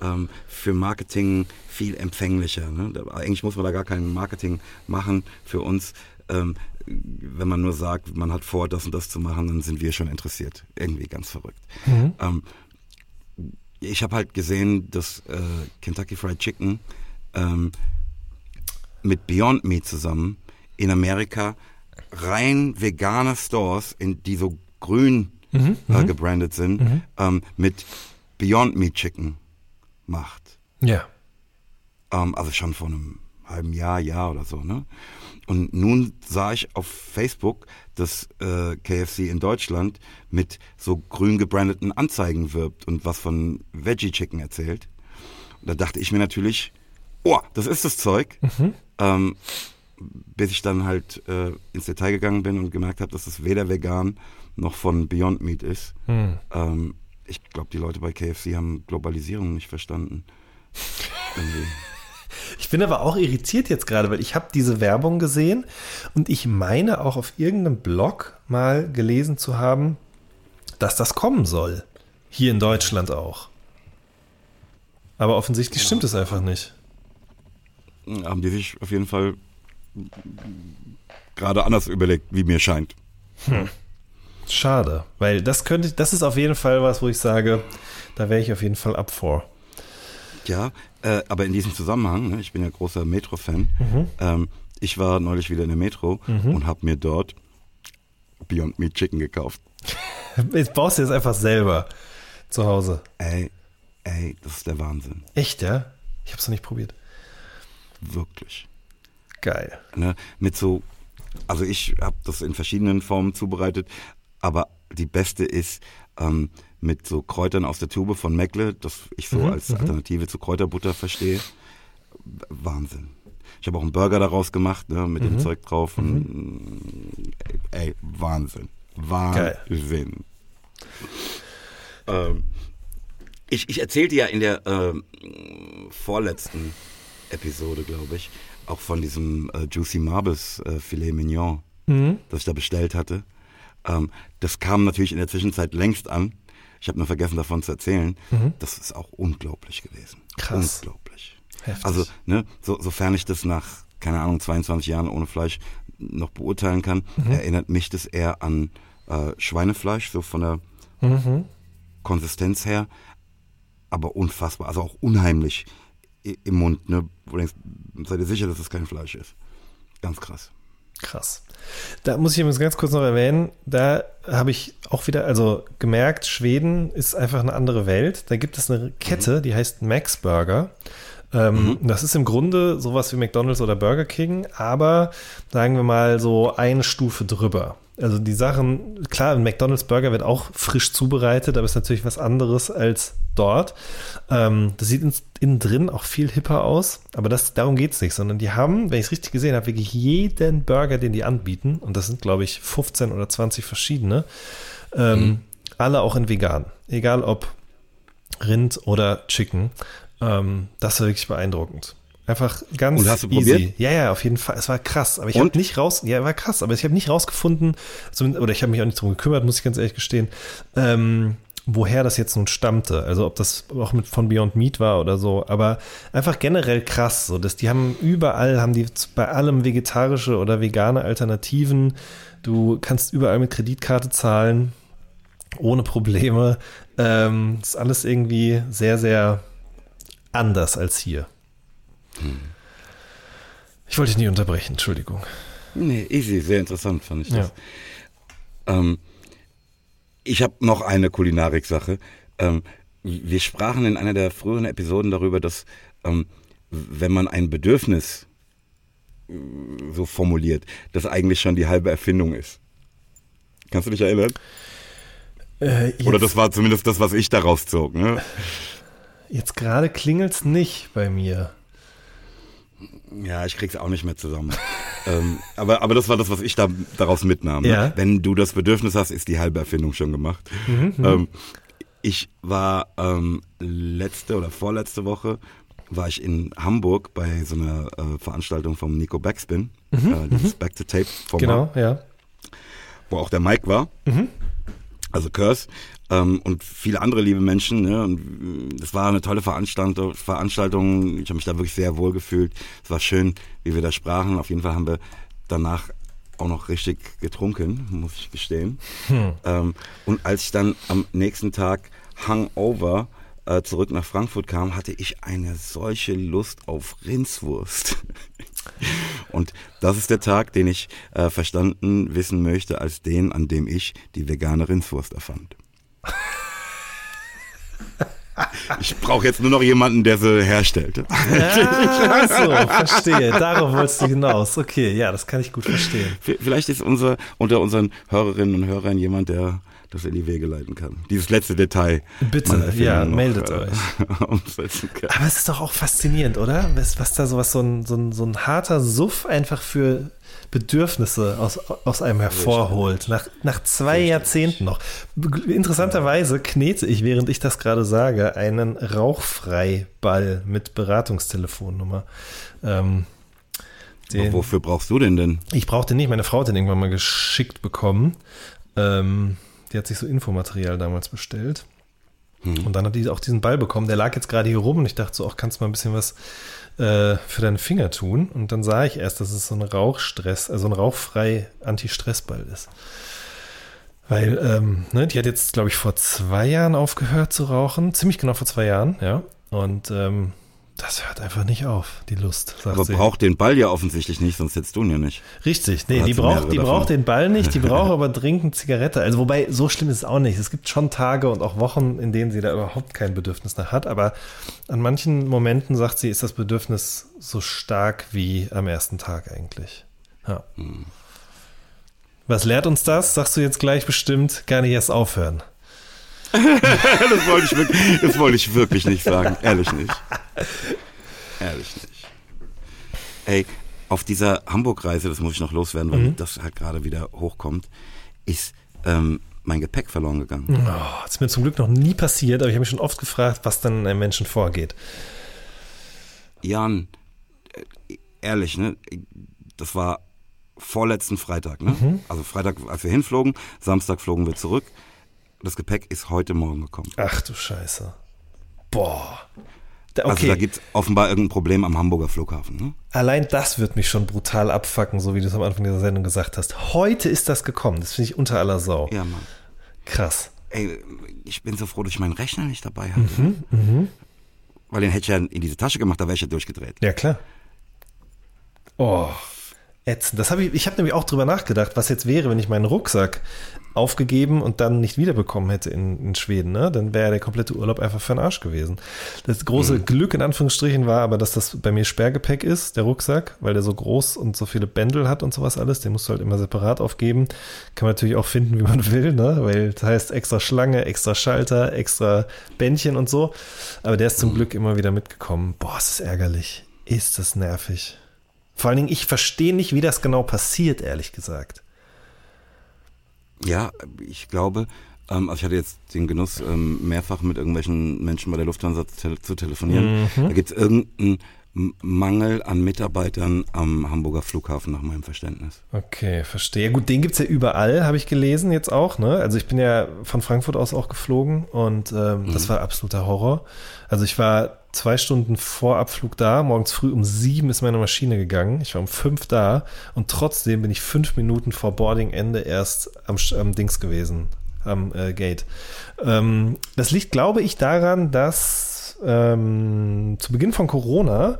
Ähm, für Marketing viel empfänglicher. Ne? Eigentlich muss man da gar kein Marketing machen für uns. Ähm, wenn man nur sagt, man hat vor, das und das zu machen, dann sind wir schon interessiert. Irgendwie ganz verrückt. Mhm. Ähm, ich habe halt gesehen, dass äh, Kentucky Fried Chicken ähm, mit Beyond Meat zusammen in Amerika rein vegane Stores, in, die so grün mhm, äh, mhm. gebrandet sind, mhm. ähm, mit Beyond Meat Chicken macht. Ja. Ähm, also schon vor einem halben Jahr, Jahr oder so, ne? Und nun sah ich auf Facebook, dass äh, KFC in Deutschland mit so grün gebrandeten Anzeigen wirbt und was von Veggie Chicken erzählt. Und da dachte ich mir natürlich, oh, das ist das Zeug. Mhm. Ähm, bis ich dann halt äh, ins Detail gegangen bin und gemerkt habe, dass es weder vegan noch von Beyond Meat ist. Mhm. Ähm, ich glaube, die Leute bei KFC haben Globalisierung nicht verstanden. Ich bin aber auch irritiert jetzt gerade, weil ich habe diese Werbung gesehen und ich meine auch auf irgendeinem Blog mal gelesen zu haben, dass das kommen soll. Hier in Deutschland auch. Aber offensichtlich ja. stimmt es einfach nicht. Haben die sich auf jeden Fall gerade anders überlegt, wie mir scheint. Hm. Schade, weil das könnte, das ist auf jeden Fall was, wo ich sage, da wäre ich auf jeden Fall ab vor. Ja, äh, aber in diesem Zusammenhang, ne, ich bin ja großer Metro-Fan, mhm. ähm, ich war neulich wieder in der Metro mhm. und habe mir dort Beyond Meat Chicken gekauft. Jetzt baust du jetzt einfach selber zu Hause. Ey, ey, das ist der Wahnsinn. Echt, ja? Ich habe es noch nicht probiert. Wirklich. Geil. Ne, mit so, also ich habe das in verschiedenen Formen zubereitet, aber die beste ist ähm, mit so Kräutern aus der Tube von Meckle, das ich so mhm, als mhm. Alternative zu Kräuterbutter verstehe. Wahnsinn. Ich habe auch einen Burger daraus gemacht, ne, mit mhm. dem Zeug drauf. Und, mhm. ey, Wahnsinn. Wahnsinn. Ähm, ich, ich erzählte ja in der äh, vorletzten Episode, glaube ich, auch von diesem äh, Juicy Marbes äh, Filet Mignon, mhm. das ich da bestellt hatte. Ähm, das kam natürlich in der Zwischenzeit längst an. Ich habe nur vergessen davon zu erzählen. Mhm. Das ist auch unglaublich gewesen. Krass. Unglaublich. Heftig. Also, ne, so, sofern ich das nach, keine Ahnung, 22 Jahren ohne Fleisch noch beurteilen kann, mhm. erinnert mich das eher an äh, Schweinefleisch, so von der mhm. Konsistenz her. Aber unfassbar, also auch unheimlich im Mund, ne? Wo du denkst, seid ihr sicher, dass das kein Fleisch ist? Ganz krass. Krass. Da muss ich übrigens ganz kurz noch erwähnen, da habe ich auch wieder, also gemerkt, Schweden ist einfach eine andere Welt. Da gibt es eine Kette, die heißt Max Burger. Ähm, Das ist im Grunde sowas wie McDonald's oder Burger King, aber sagen wir mal so eine Stufe drüber. Also die Sachen, klar, ein McDonald's Burger wird auch frisch zubereitet, aber ist natürlich was anderes als dort. Ähm, das sieht innen drin auch viel hipper aus, aber das, darum geht's nicht, sondern die haben, wenn ich es richtig gesehen habe, wirklich jeden Burger, den die anbieten, und das sind, glaube ich, 15 oder 20 verschiedene, ähm, alle auch in vegan. Egal ob Rind oder Chicken. Ähm, das war wirklich beeindruckend. Einfach ganz Und hast du easy. probiert? Ja, ja, auf jeden Fall. Es war krass. Aber ich habe nicht raus, ja, war krass, aber ich habe nicht rausgefunden, oder ich habe mich auch nicht drum gekümmert, muss ich ganz ehrlich gestehen, ähm, woher das jetzt nun stammte. Also ob das auch mit von Beyond Meat war oder so. Aber einfach generell krass. So, dass die haben überall, haben die bei allem vegetarische oder vegane Alternativen. Du kannst überall mit Kreditkarte zahlen ohne Probleme. Ähm, ist alles irgendwie sehr, sehr anders als hier. Ich wollte dich nicht unterbrechen, Entschuldigung. Nee, easy, sehr interessant fand ich das. Ja. Ähm, ich habe noch eine Kulinarik-Sache. Ähm, wir sprachen in einer der früheren Episoden darüber, dass ähm, wenn man ein Bedürfnis äh, so formuliert, das eigentlich schon die halbe Erfindung ist. Kannst du dich erinnern? Äh, Oder das war zumindest das, was ich daraus zog. Ne? jetzt gerade klingelt's nicht bei mir. Ja, ich krieg's auch nicht mehr zusammen. Ähm, aber, aber das war das, was ich da daraus mitnahm. Ne? Ja. Wenn du das Bedürfnis hast, ist die halbe Erfindung schon gemacht. ähm, ich war ähm, letzte oder vorletzte Woche war ich in Hamburg bei so einer äh, Veranstaltung vom Nico Backspin, äh, dieses Back to Tape Format, Genau, ja. wo auch der Mike war. Also Curse ähm, und viele andere liebe Menschen. Ne? Und äh, es war eine tolle Veranstaltung. Veranstaltung. Ich habe mich da wirklich sehr wohl gefühlt. Es war schön, wie wir da sprachen. Auf jeden Fall haben wir danach auch noch richtig getrunken, muss ich gestehen. Ähm, und als ich dann am nächsten Tag Hangover äh, zurück nach Frankfurt kam, hatte ich eine solche Lust auf Rindswurst. Und das ist der Tag, den ich äh, verstanden wissen möchte als den, an dem ich die vegane Rindswurst erfand. Ich brauche jetzt nur noch jemanden, der sie herstellt. Ah, so, verstehe. Darauf wolltest du hinaus. Okay, ja, das kann ich gut verstehen. Vielleicht ist unser, unter unseren Hörerinnen und Hörern jemand, der das in die Wege leiten kann. Dieses letzte Detail. Bitte, ja, noch, meldet äh, euch. umsetzen kann. Aber es ist doch auch faszinierend, oder? Was, was da sowas, so ein, so, ein, so ein harter Suff einfach für Bedürfnisse aus, aus einem hervorholt. Nach, nach zwei Jahrzehnten noch. Interessanterweise knete ich, während ich das gerade sage, einen Rauchfreiball mit Beratungstelefonnummer. Ähm, den, Wofür brauchst du denn denn? ich brauchte nicht, meine Frau hat den irgendwann mal geschickt bekommen. Ähm, die hat sich so Infomaterial damals bestellt. Und dann hat die auch diesen Ball bekommen. Der lag jetzt gerade hier rum und ich dachte so, ach, kannst du mal ein bisschen was äh, für deine Finger tun? Und dann sah ich erst, dass es so ein Rauchstress, also ein rauchfrei Anti-Stress-Ball ist. Weil, ähm, ne, die hat jetzt, glaube ich, vor zwei Jahren aufgehört zu rauchen. Ziemlich genau vor zwei Jahren, ja. Und ähm, das hört einfach nicht auf, die Lust, Aber sie. braucht den Ball ja offensichtlich nicht, sonst hättest du ihn ja nicht. Richtig, nee, die braucht, die davon? braucht den Ball nicht, die braucht aber dringend Zigarette. Also wobei, so schlimm ist es auch nicht. Es gibt schon Tage und auch Wochen, in denen sie da überhaupt kein Bedürfnis nach hat, aber an manchen Momenten, sagt sie, ist das Bedürfnis so stark wie am ersten Tag eigentlich. Ja. Hm. Was lehrt uns das? Sagst du jetzt gleich bestimmt, gar nicht erst aufhören. das, wollte ich wirklich, das wollte ich wirklich nicht sagen. Ehrlich nicht. Ehrlich nicht. Ey, auf dieser Hamburg-Reise, das muss ich noch loswerden, weil das halt gerade wieder hochkommt, ist ähm, mein Gepäck verloren gegangen. Oh, das ist mir zum Glück noch nie passiert, aber ich habe mich schon oft gefragt, was dann in einem Menschen vorgeht. Jan, äh, ehrlich, ne? Das war vorletzten Freitag, ne? Also Freitag, als wir hinflogen, Samstag flogen wir zurück. Das Gepäck ist heute Morgen gekommen. Ach du Scheiße. Boah. Da- Also da gibt es offenbar irgendein Problem am Hamburger Flughafen, ne? Allein das wird mich schon brutal abfacken, so wie du es am Anfang dieser Sendung gesagt hast. Heute ist das gekommen. Das finde ich unter aller Sau. Ja, Mann. Krass. Ey, ich bin so froh, dass ich meinen Rechner nicht dabei hatte. Weil den hätte ich ja in diese Tasche gemacht, da wäre ich ja durchgedreht. Ja, klar. Oh. ätzend. Das habe ich, ich habe nämlich auch drüber nachgedacht, was jetzt wäre, wenn ich meinen Rucksack aufgegeben und dann nicht wiederbekommen hätte in, in Schweden, ne? dann wäre der komplette Urlaub einfach für den Arsch gewesen. Das große mhm. Glück in Anführungsstrichen war aber, dass das bei mir Sperrgepäck ist, der Rucksack, weil der so groß und so viele Bändel hat und sowas alles. Den musst du halt immer separat aufgeben. Kann man natürlich auch finden, wie man will, ne? weil das heißt extra Schlange, extra Schalter, extra Bändchen und so. Aber der ist zum mhm. Glück immer wieder mitgekommen. Boah, ist das ärgerlich. Ist das nervig. Vor allen Dingen, ich verstehe nicht, wie das genau passiert, ehrlich gesagt. Ja, ich glaube, ähm, also ich hatte jetzt den Genuss, ähm, mehrfach mit irgendwelchen Menschen bei der Lufthansa zu, te zu telefonieren. Mhm. Da gibt es irgendeinen Mangel an Mitarbeitern am Hamburger Flughafen nach meinem Verständnis. Okay, verstehe. Gut, den gibt es ja überall, habe ich gelesen jetzt auch. Ne? Also ich bin ja von Frankfurt aus auch geflogen und ähm, mhm. das war absoluter Horror. Also ich war zwei Stunden vor Abflug da. Morgens früh um sieben ist meine Maschine gegangen. Ich war um fünf da und trotzdem bin ich fünf Minuten vor Boardingende erst am, am Dings gewesen, am äh, Gate. Ähm, das liegt, glaube ich, daran, dass ähm, zu Beginn von Corona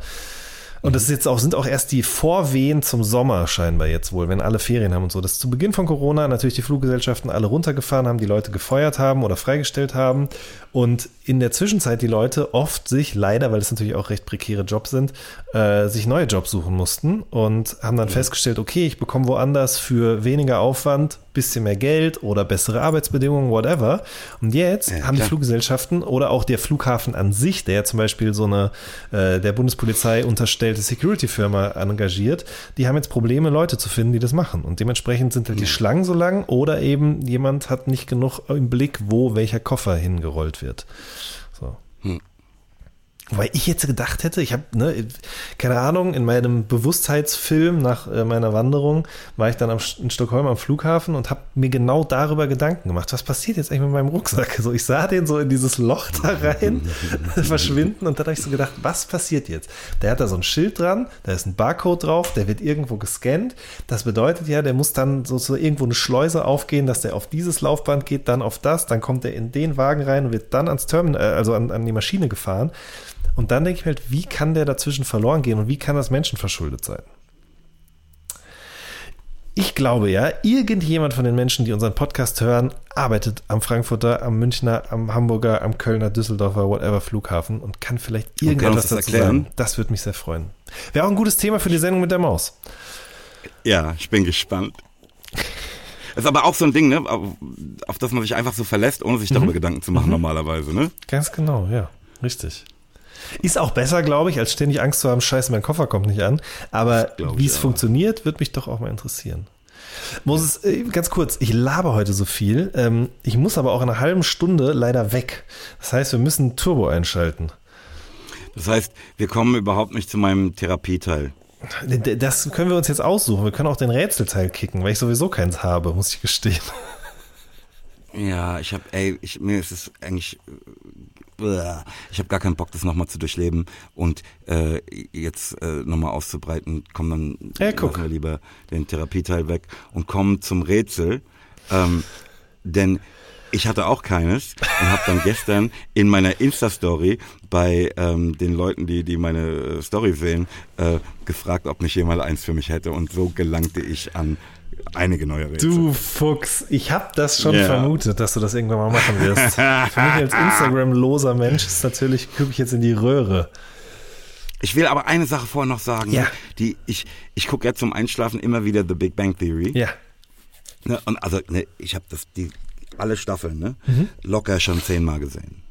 und das ist jetzt auch, sind auch erst die Vorwehen zum Sommer scheinbar jetzt wohl, wenn alle Ferien haben und so. Dass zu Beginn von Corona natürlich die Fluggesellschaften alle runtergefahren haben, die Leute gefeuert haben oder freigestellt haben. Und in der Zwischenzeit die Leute oft sich leider, weil es natürlich auch recht prekäre Jobs sind, äh, sich neue Jobs suchen mussten und haben dann ja. festgestellt, okay, ich bekomme woanders für weniger Aufwand bisschen mehr Geld oder bessere Arbeitsbedingungen, whatever. Und jetzt ja, haben die Fluggesellschaften oder auch der Flughafen an sich, der zum Beispiel so eine äh, der Bundespolizei unterstellte Security-Firma engagiert, die haben jetzt Probleme, Leute zu finden, die das machen. Und dementsprechend sind halt ja. die Schlangen so lang oder eben jemand hat nicht genug im Blick, wo welcher Koffer hingerollt wird. So. Hm. Weil ich jetzt gedacht hätte, ich habe, ne, keine Ahnung, in meinem Bewusstheitsfilm nach äh, meiner Wanderung war ich dann am, in Stockholm am Flughafen und habe mir genau darüber Gedanken gemacht. Was passiert jetzt eigentlich mit meinem Rucksack? So, ich sah den so in dieses Loch da rein verschwinden und dann habe ich so gedacht, was passiert jetzt? Der hat da so ein Schild dran, da ist ein Barcode drauf, der wird irgendwo gescannt. Das bedeutet ja, der muss dann so, so irgendwo eine Schleuse aufgehen, dass der auf dieses Laufband geht, dann auf das, dann kommt er in den Wagen rein und wird dann ans Terminal, äh, also an, an die Maschine gefahren. Und dann denke ich mir halt, wie kann der dazwischen verloren gehen und wie kann das menschenverschuldet sein? Ich glaube ja, irgendjemand von den Menschen, die unseren Podcast hören, arbeitet am Frankfurter, am Münchner, am Hamburger, am Kölner, Düsseldorfer, whatever Flughafen und kann vielleicht irgendetwas dazu erklären. sagen. Das würde mich sehr freuen. Wäre auch ein gutes Thema für die Sendung mit der Maus. Ja, ich bin gespannt. Das ist aber auch so ein Ding, ne, auf das man sich einfach so verlässt, ohne sich darüber mhm. Gedanken zu machen mhm. normalerweise, ne? Ganz genau, ja, richtig. Ist auch besser, glaube ich, als ständig Angst zu haben, scheiße, mein Koffer kommt nicht an. Aber wie es funktioniert, wird mich doch auch mal interessieren. Moses, äh, ganz kurz, ich laber heute so viel. Ähm, ich muss aber auch in einer halben Stunde leider weg. Das heißt, wir müssen Turbo einschalten. Das heißt, wir kommen überhaupt nicht zu meinem Therapieteil. Das können wir uns jetzt aussuchen. Wir können auch den Rätselteil kicken, weil ich sowieso keins habe, muss ich gestehen. Ja, ich habe, ey, ich, mir ist es eigentlich ich habe gar keinen Bock, das nochmal zu durchleben und äh, jetzt äh, nochmal auszubreiten. Komm dann ja, guck. wir lieber den Therapieteil weg und kommen zum Rätsel. Ähm, denn ich hatte auch keines und habe dann gestern in meiner Insta-Story bei ähm, den Leuten, die, die meine äh, Story sehen, äh, gefragt, ob nicht jemand eins für mich hätte. Und so gelangte ich an einige neue Rätsel. Du Fuchs, ich habe das schon yeah. vermutet, dass du das irgendwann mal machen wirst. Für mich als Instagram-loser Mensch ist natürlich, gucke ich jetzt in die Röhre. Ich will aber eine Sache vorher noch sagen. Ja. Die, ich ich gucke jetzt zum Einschlafen immer wieder The Big Bang Theory. Ja. Ne, und also, ne, ich habe das, die, alle Staffeln, ne, mhm. locker schon zehnmal gesehen.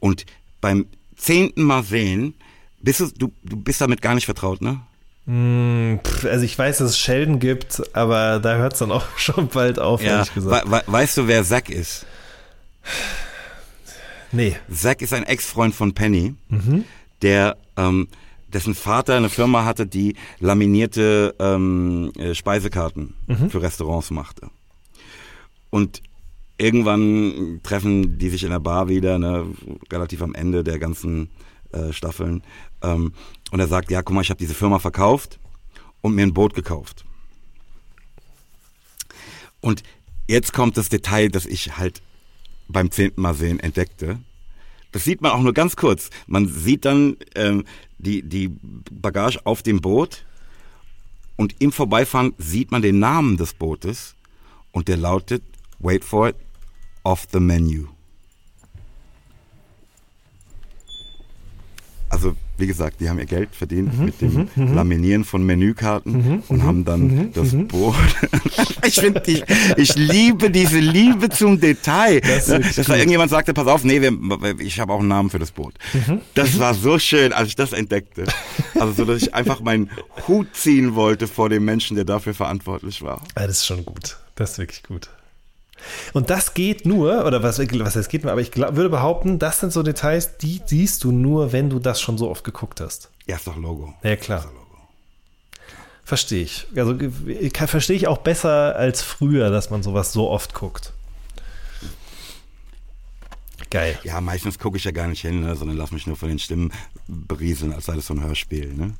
Und beim zehnten Mal sehen, bist du, du, du bist damit gar nicht vertraut, ne? Hm, also ich weiß, dass es Sheldon gibt, aber da hört es dann auch schon bald auf, ja, ehrlich gesagt. We we weißt du, wer Zack ist? Nee. Zack ist ein Ex-Freund von Penny, mhm. der ähm, dessen Vater eine Firma hatte, die laminierte ähm, äh, Speisekarten mhm. für Restaurants machte. Und irgendwann treffen die sich in der Bar wieder, ne, relativ am Ende der ganzen äh, Staffeln. Ähm, und er sagt, ja, guck mal, ich habe diese Firma verkauft und mir ein Boot gekauft. Und jetzt kommt das Detail, das ich halt beim zehnten Mal sehen entdeckte. Das sieht man auch nur ganz kurz. Man sieht dann ähm, die, die Bagage auf dem Boot Und im Vorbeifahren sieht man den Namen des Bootes und der lautet, wait for it, off the menu. Also, wie gesagt, die haben ihr Geld verdient Mhm, mit dem Laminieren von Menükarten und haben dann mhm, das Boot. ich finde, ich, ich liebe diese Liebe zum Detail. Das wirklich Dass da gut. irgendjemand sagte, pass auf, nee, wir, ich habe auch einen Namen für das Boot. Mhm, Das war so schön, als ich das entdeckte. Also so, dass ich einfach meinen Hut ziehen wollte vor dem Menschen, der dafür verantwortlich war. Ah, das ist schon gut. Das ist wirklich gut. Und das geht nur, oder was, was heißt geht nur, aber ich glaub, würde behaupten, das sind so Details, die siehst du nur, wenn du das schon so oft geguckt hast. Ja, ist doch Logo. Ja, klar. Verstehe ich. Also verstehe ich auch besser als früher, dass man sowas so oft guckt. Geil. Ja, meistens gucke ich ja gar nicht hin, ne, sondern lass mich nur von den Stimmen berieseln, als sei das so ein Hörspiel. Ne?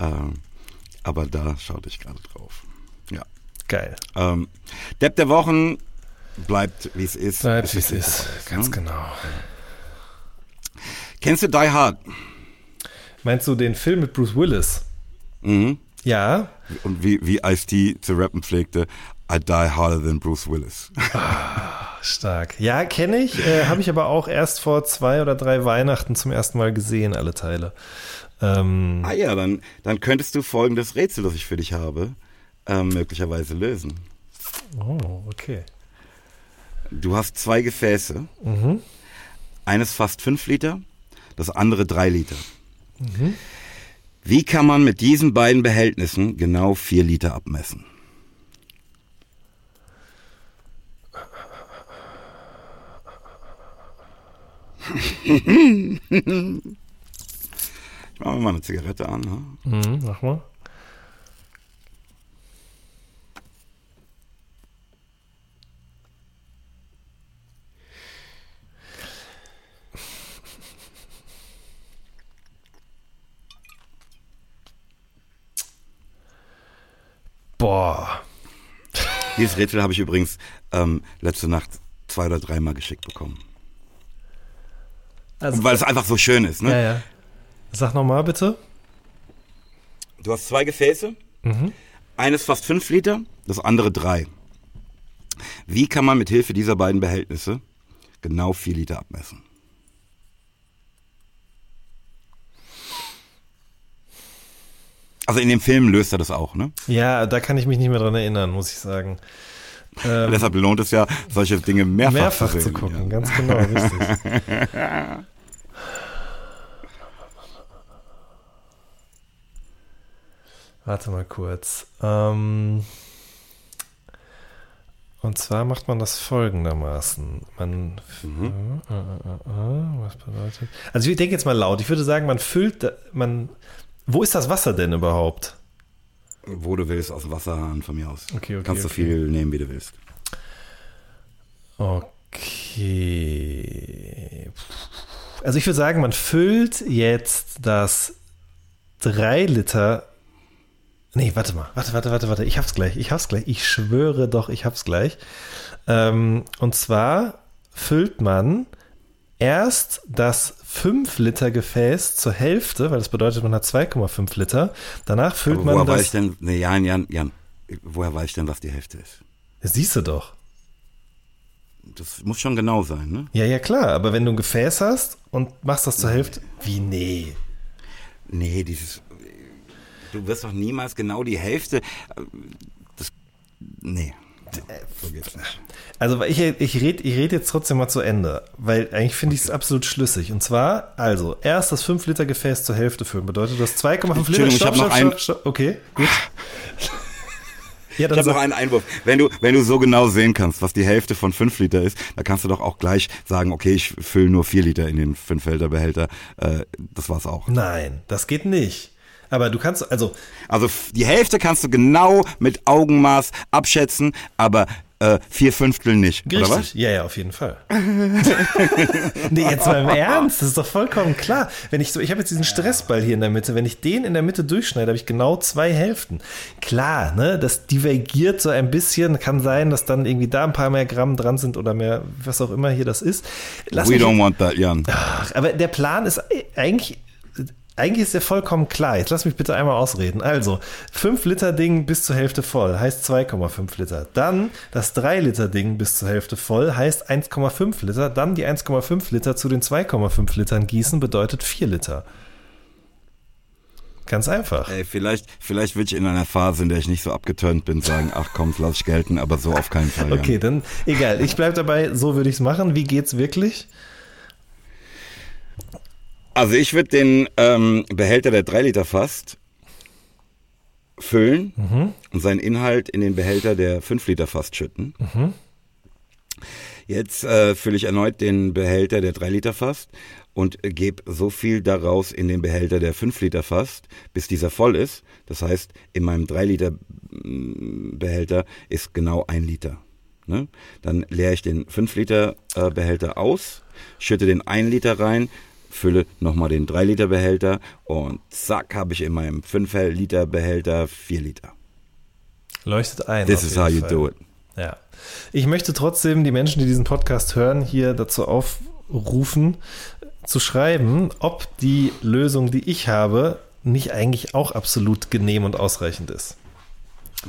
Ähm, aber da schaute ich gerade drauf. Geil. Ähm, Depp der Wochen bleibt, wie es ist. Bleibt wie es ist. vorbei Ganz ne? genau. Kennst du Die Hard? Meinst du den Film mit Bruce Willis? Mhm. Ja. Und wie, wie Ice-T zu rappen pflegte, I die harder than Bruce Willis. Stark. Ja, kenne ich. Äh, Habe ich aber auch erst vor zwei oder drei Weihnachten zum ersten Mal gesehen, alle Teile. Ähm, ah ja, dann, dann könntest du folgendes Rätsel, das ich für dich habe, ähm, möglicherweise lösen. oh, okay. Du hast zwei Gefäße. Eines fast fünf Liter, das andere drei Liter. Wie kann man mit diesen beiden Behältnissen genau vier Liter abmessen? Ich mache mir mal eine Zigarette an. Ne? Mhm, mach mal. Boah. Dieses Rätsel habe ich übrigens ähm, letzte Nacht zwei oder dreimal geschickt bekommen. Also, Weil es einfach so schön ist. Ne? ja, ja. Sag nochmal bitte. Du hast zwei Gefäße. Eines fast fünf Liter, das andere drei. Wie kann man mit Hilfe dieser beiden Behältnisse genau vier Liter abmessen? Also in dem Film löst er das auch, ne? Ja, da kann ich mich nicht mehr dran erinnern, muss ich sagen. Ähm, Deshalb lohnt es ja, solche Dinge mehrfach, mehrfach zu, zu sehen, gucken, Ja. ganz genau, richtig. Warte mal kurz. Ähm, und zwar macht man das folgendermaßen. Man. Äh, äh, äh, äh, was bedeutet. Also ich denke jetzt mal laut. Ich würde sagen, man füllt. Man, wo ist das Wasser denn überhaupt? Wo du willst, aus dem Wasserhahn von mir aus. Okay, okay, Kannst du okay. viel nehmen, wie du willst. Okay. Also ich würde sagen, man füllt jetzt das 3 Liter. Nee, warte mal. Warte, warte, warte, warte. Ich hab's gleich. Ich hab's gleich. Ich schwöre doch, ich hab's gleich. Ähm, und zwar füllt man erst das 5 Liter Gefäß zur Hälfte, weil das bedeutet, man hat 2,5 Liter. Danach füllt Aber woher man weiß das. ich denn, nee, Jan, Jan, Jan, woher weiß ich denn, was die Hälfte ist? Siehst du doch. Das muss schon genau sein, ne? Ja, ja, klar. Aber wenn du ein Gefäß hast und machst das zur Hälfte. Wie nee? Nee, dieses. Du wirst doch niemals genau die Hälfte. äh, Das. Nee. Also ich, ich rede ich red jetzt trotzdem mal zu Ende, weil eigentlich finde ich es absolut schlüssig. Und zwar, also, erst das 5 Liter Gefäß zur Hälfte füllen. Bedeutet das 2,5 Liter? Entschuldigung, ich hab noch ein- Okay, gut. Ja, Ich habe noch einen Einwurf. Wenn du, wenn du so genau sehen kannst, was die Hälfte von 5 Liter ist, dann kannst du doch auch gleich sagen, okay, ich fülle nur 4 Liter in den 5 Liter Behälter. Äh, das war's auch. nein, das geht nicht. Aber du kannst, also, Also die Hälfte kannst du genau mit Augenmaß abschätzen, aber äh, vier Fünftel nicht. Oder was? Richtig, ja, ja, auf jeden Fall. nee, jetzt mal im Ernst, das ist doch vollkommen klar. Wenn ich so, ich habe jetzt diesen Stressball hier in der Mitte, wenn ich den in der Mitte durchschneide, habe ich genau zwei Hälften. Klar, ne, das divergiert so ein bisschen, kann sein, dass dann irgendwie da ein paar mehr Gramm dran sind oder mehr, was auch immer hier das ist. Lass We don't want that, Jan. Ach, aber der Plan ist eigentlich eigentlich ist der vollkommen klar. Jetzt lass mich bitte einmal ausreden. Also, 5 Liter Ding bis zur Hälfte voll heißt 2,5 Liter. Dann das 3 Liter Ding bis zur Hälfte voll heißt 1,5 Liter. Dann die 1,5 Liter zu den 2,5 Litern gießen bedeutet 4 Liter. Ganz einfach. Ey, vielleicht, vielleicht will ich in einer Phase, in der ich nicht so abgeturnt bin, sagen, ach komm, lass ich gelten, aber so auf keinen Fall. Okay, dann egal. Ich bleib dabei, so würde ich es machen. Wie geht's wirklich? Also ich würde den ähm, Behälter der 3 Liter Fast füllen mhm. und seinen Inhalt in den Behälter der 5 Liter Fast schütten. Mhm. Jetzt äh, fülle ich erneut den Behälter der 3 Liter Fast und gebe so viel daraus in den Behälter der 5 Liter Fast, bis dieser voll ist. Das heißt, in meinem 3 Liter Behälter ist genau ein Liter. Ne? Dann leere ich den 5 Liter äh, Behälter aus, schütte den 1 Liter rein, fülle nochmal den 3 Liter Behälter und zack, habe ich in meinem 5 Liter Behälter 4 Liter. Leuchtet ein. This is how you Fall. do it. Ja. Ich möchte trotzdem die Menschen, die diesen Podcast hören, hier dazu aufrufen, zu schreiben, ob die Lösung, die ich habe, nicht eigentlich auch absolut genehm und ausreichend ist.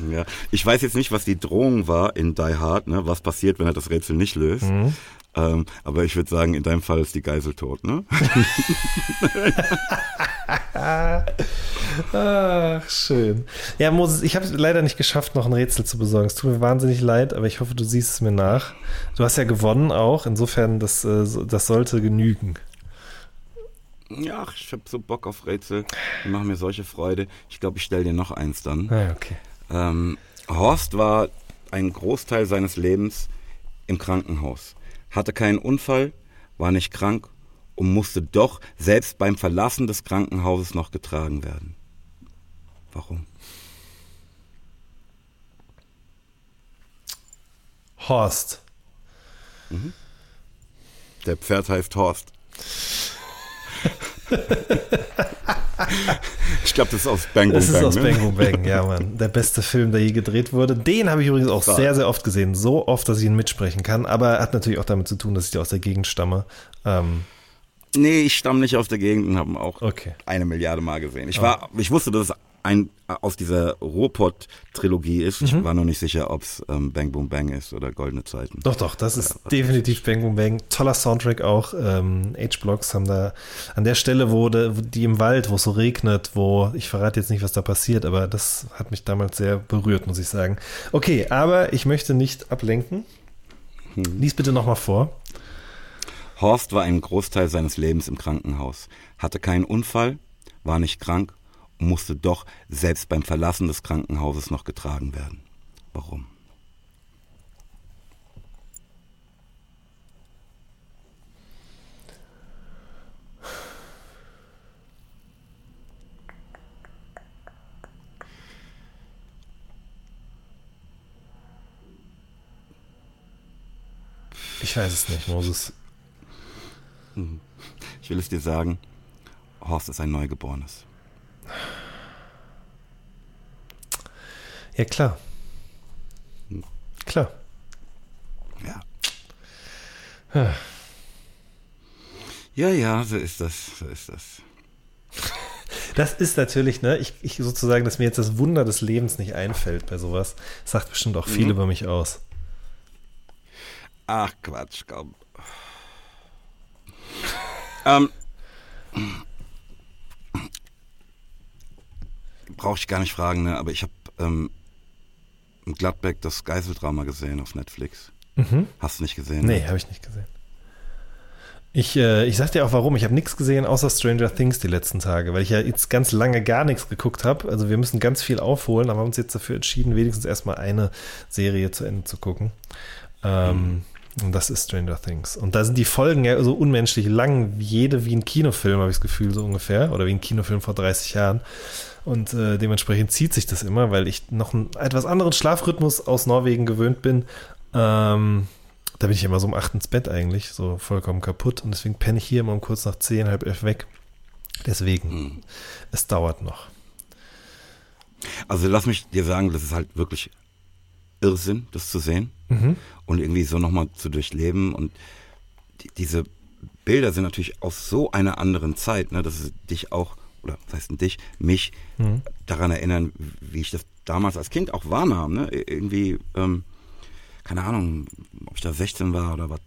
Ja, ich weiß jetzt nicht, was die Drohung war in Die Hard, ne? was passiert, wenn er das Rätsel nicht löst. Mhm. Ähm, aber ich würde sagen, in deinem Fall ist die Geisel tot, ne? Ach, schön. Ja, Moses, ich habe es leider nicht geschafft, noch ein Rätsel zu besorgen. Es tut mir wahnsinnig leid, aber ich hoffe, du siehst es mir nach. Du hast ja gewonnen auch, insofern, das, äh, das sollte genügen. Ja, ich habe so Bock auf Rätsel. Die machen mir solche Freude. Ich glaube, ich stelle dir noch eins dann. Ah, okay. Ähm, Horst war einen Großteil seines Lebens im Krankenhaus hatte keinen Unfall, war nicht krank und musste doch selbst beim Verlassen des Krankenhauses noch getragen werden. Warum? Horst. Mhm. Der Pferd heißt Horst. ich glaube, das ist aus Bang Boom Bang. Das ist aus ne? Bang Boom Bang, ja, Mann. Der beste Film, der je gedreht wurde. Den habe ich übrigens auch Klar. sehr, sehr oft gesehen. So oft, dass ich ihn mitsprechen kann. Aber hat natürlich auch damit zu tun, dass ich aus der Gegend stamme. Ähm, nee, ich stamme nicht aus der Gegend und habe auch okay. eine Milliarde Mal gesehen. Ich, war, ich wusste, dass es ein aus dieser Ruhrpott-Trilogie ist. Ich mhm. war noch nicht sicher, ob es ähm, Bang Boom Bang ist oder Goldene Zeiten. Doch, doch, das ist ja, definitiv Bang Boom Bang. Toller Soundtrack auch. Ähm, H-Blocks haben da an der Stelle, wo, de, die im Wald, wo es so regnet, wo, ich verrate jetzt nicht, was da passiert, aber das hat mich damals sehr berührt, muss ich sagen. Okay, aber ich möchte nicht ablenken. Hm. Lies bitte nochmal vor. Horst war einen Großteil seines Lebens im Krankenhaus, hatte keinen Unfall, war nicht krank musste doch selbst beim Verlassen des Krankenhauses noch getragen werden. Warum? Ich weiß es nicht, Moses. Ich will es dir sagen, Horst ist ein Neugeborenes. Ja, klar. Klar. Ja. Ja, ja, so ist das, so ist das. Das ist natürlich, ne, ich, ich sozusagen, dass mir jetzt das Wunder des Lebens nicht einfällt bei sowas, sagt bestimmt auch viel mhm. über mich aus. Ach Quatsch, komm. ähm, brauche ich gar nicht fragen, ne? aber ich habe ähm, im Gladbeck das Geiseldrama gesehen auf Netflix. Mhm. Hast du nicht gesehen? Nee, ne? habe ich nicht gesehen. Ich, äh, ich sag dir auch warum. Ich habe nichts gesehen außer Stranger Things die letzten Tage, weil ich ja jetzt ganz lange gar nichts geguckt habe. Also wir müssen ganz viel aufholen, aber haben uns jetzt dafür entschieden, wenigstens erstmal eine Serie zu Ende zu gucken. Ähm, mhm. Und das ist Stranger Things. Und da sind die Folgen ja so unmenschlich lang, jede wie ein Kinofilm, habe ich das Gefühl, so ungefähr. Oder wie ein Kinofilm vor 30 Jahren. Und äh, dementsprechend zieht sich das immer, weil ich noch einen etwas anderen Schlafrhythmus aus Norwegen gewöhnt bin. Ähm, da bin ich immer so um acht ins Bett eigentlich, so vollkommen kaputt. Und deswegen penne ich hier immer um kurz nach zehn, halb elf weg. Deswegen, hm. es dauert noch. Also lass mich dir sagen, das ist halt wirklich Irrsinn, das zu sehen mhm. und irgendwie so nochmal zu durchleben. Und die, diese Bilder sind natürlich aus so einer anderen Zeit, ne, dass es dich auch oder das heißt dich, mich mhm. daran erinnern, wie ich das damals als Kind auch wahrnahm. Ne? Irgendwie, ähm, keine Ahnung, ob ich da 16 war oder was.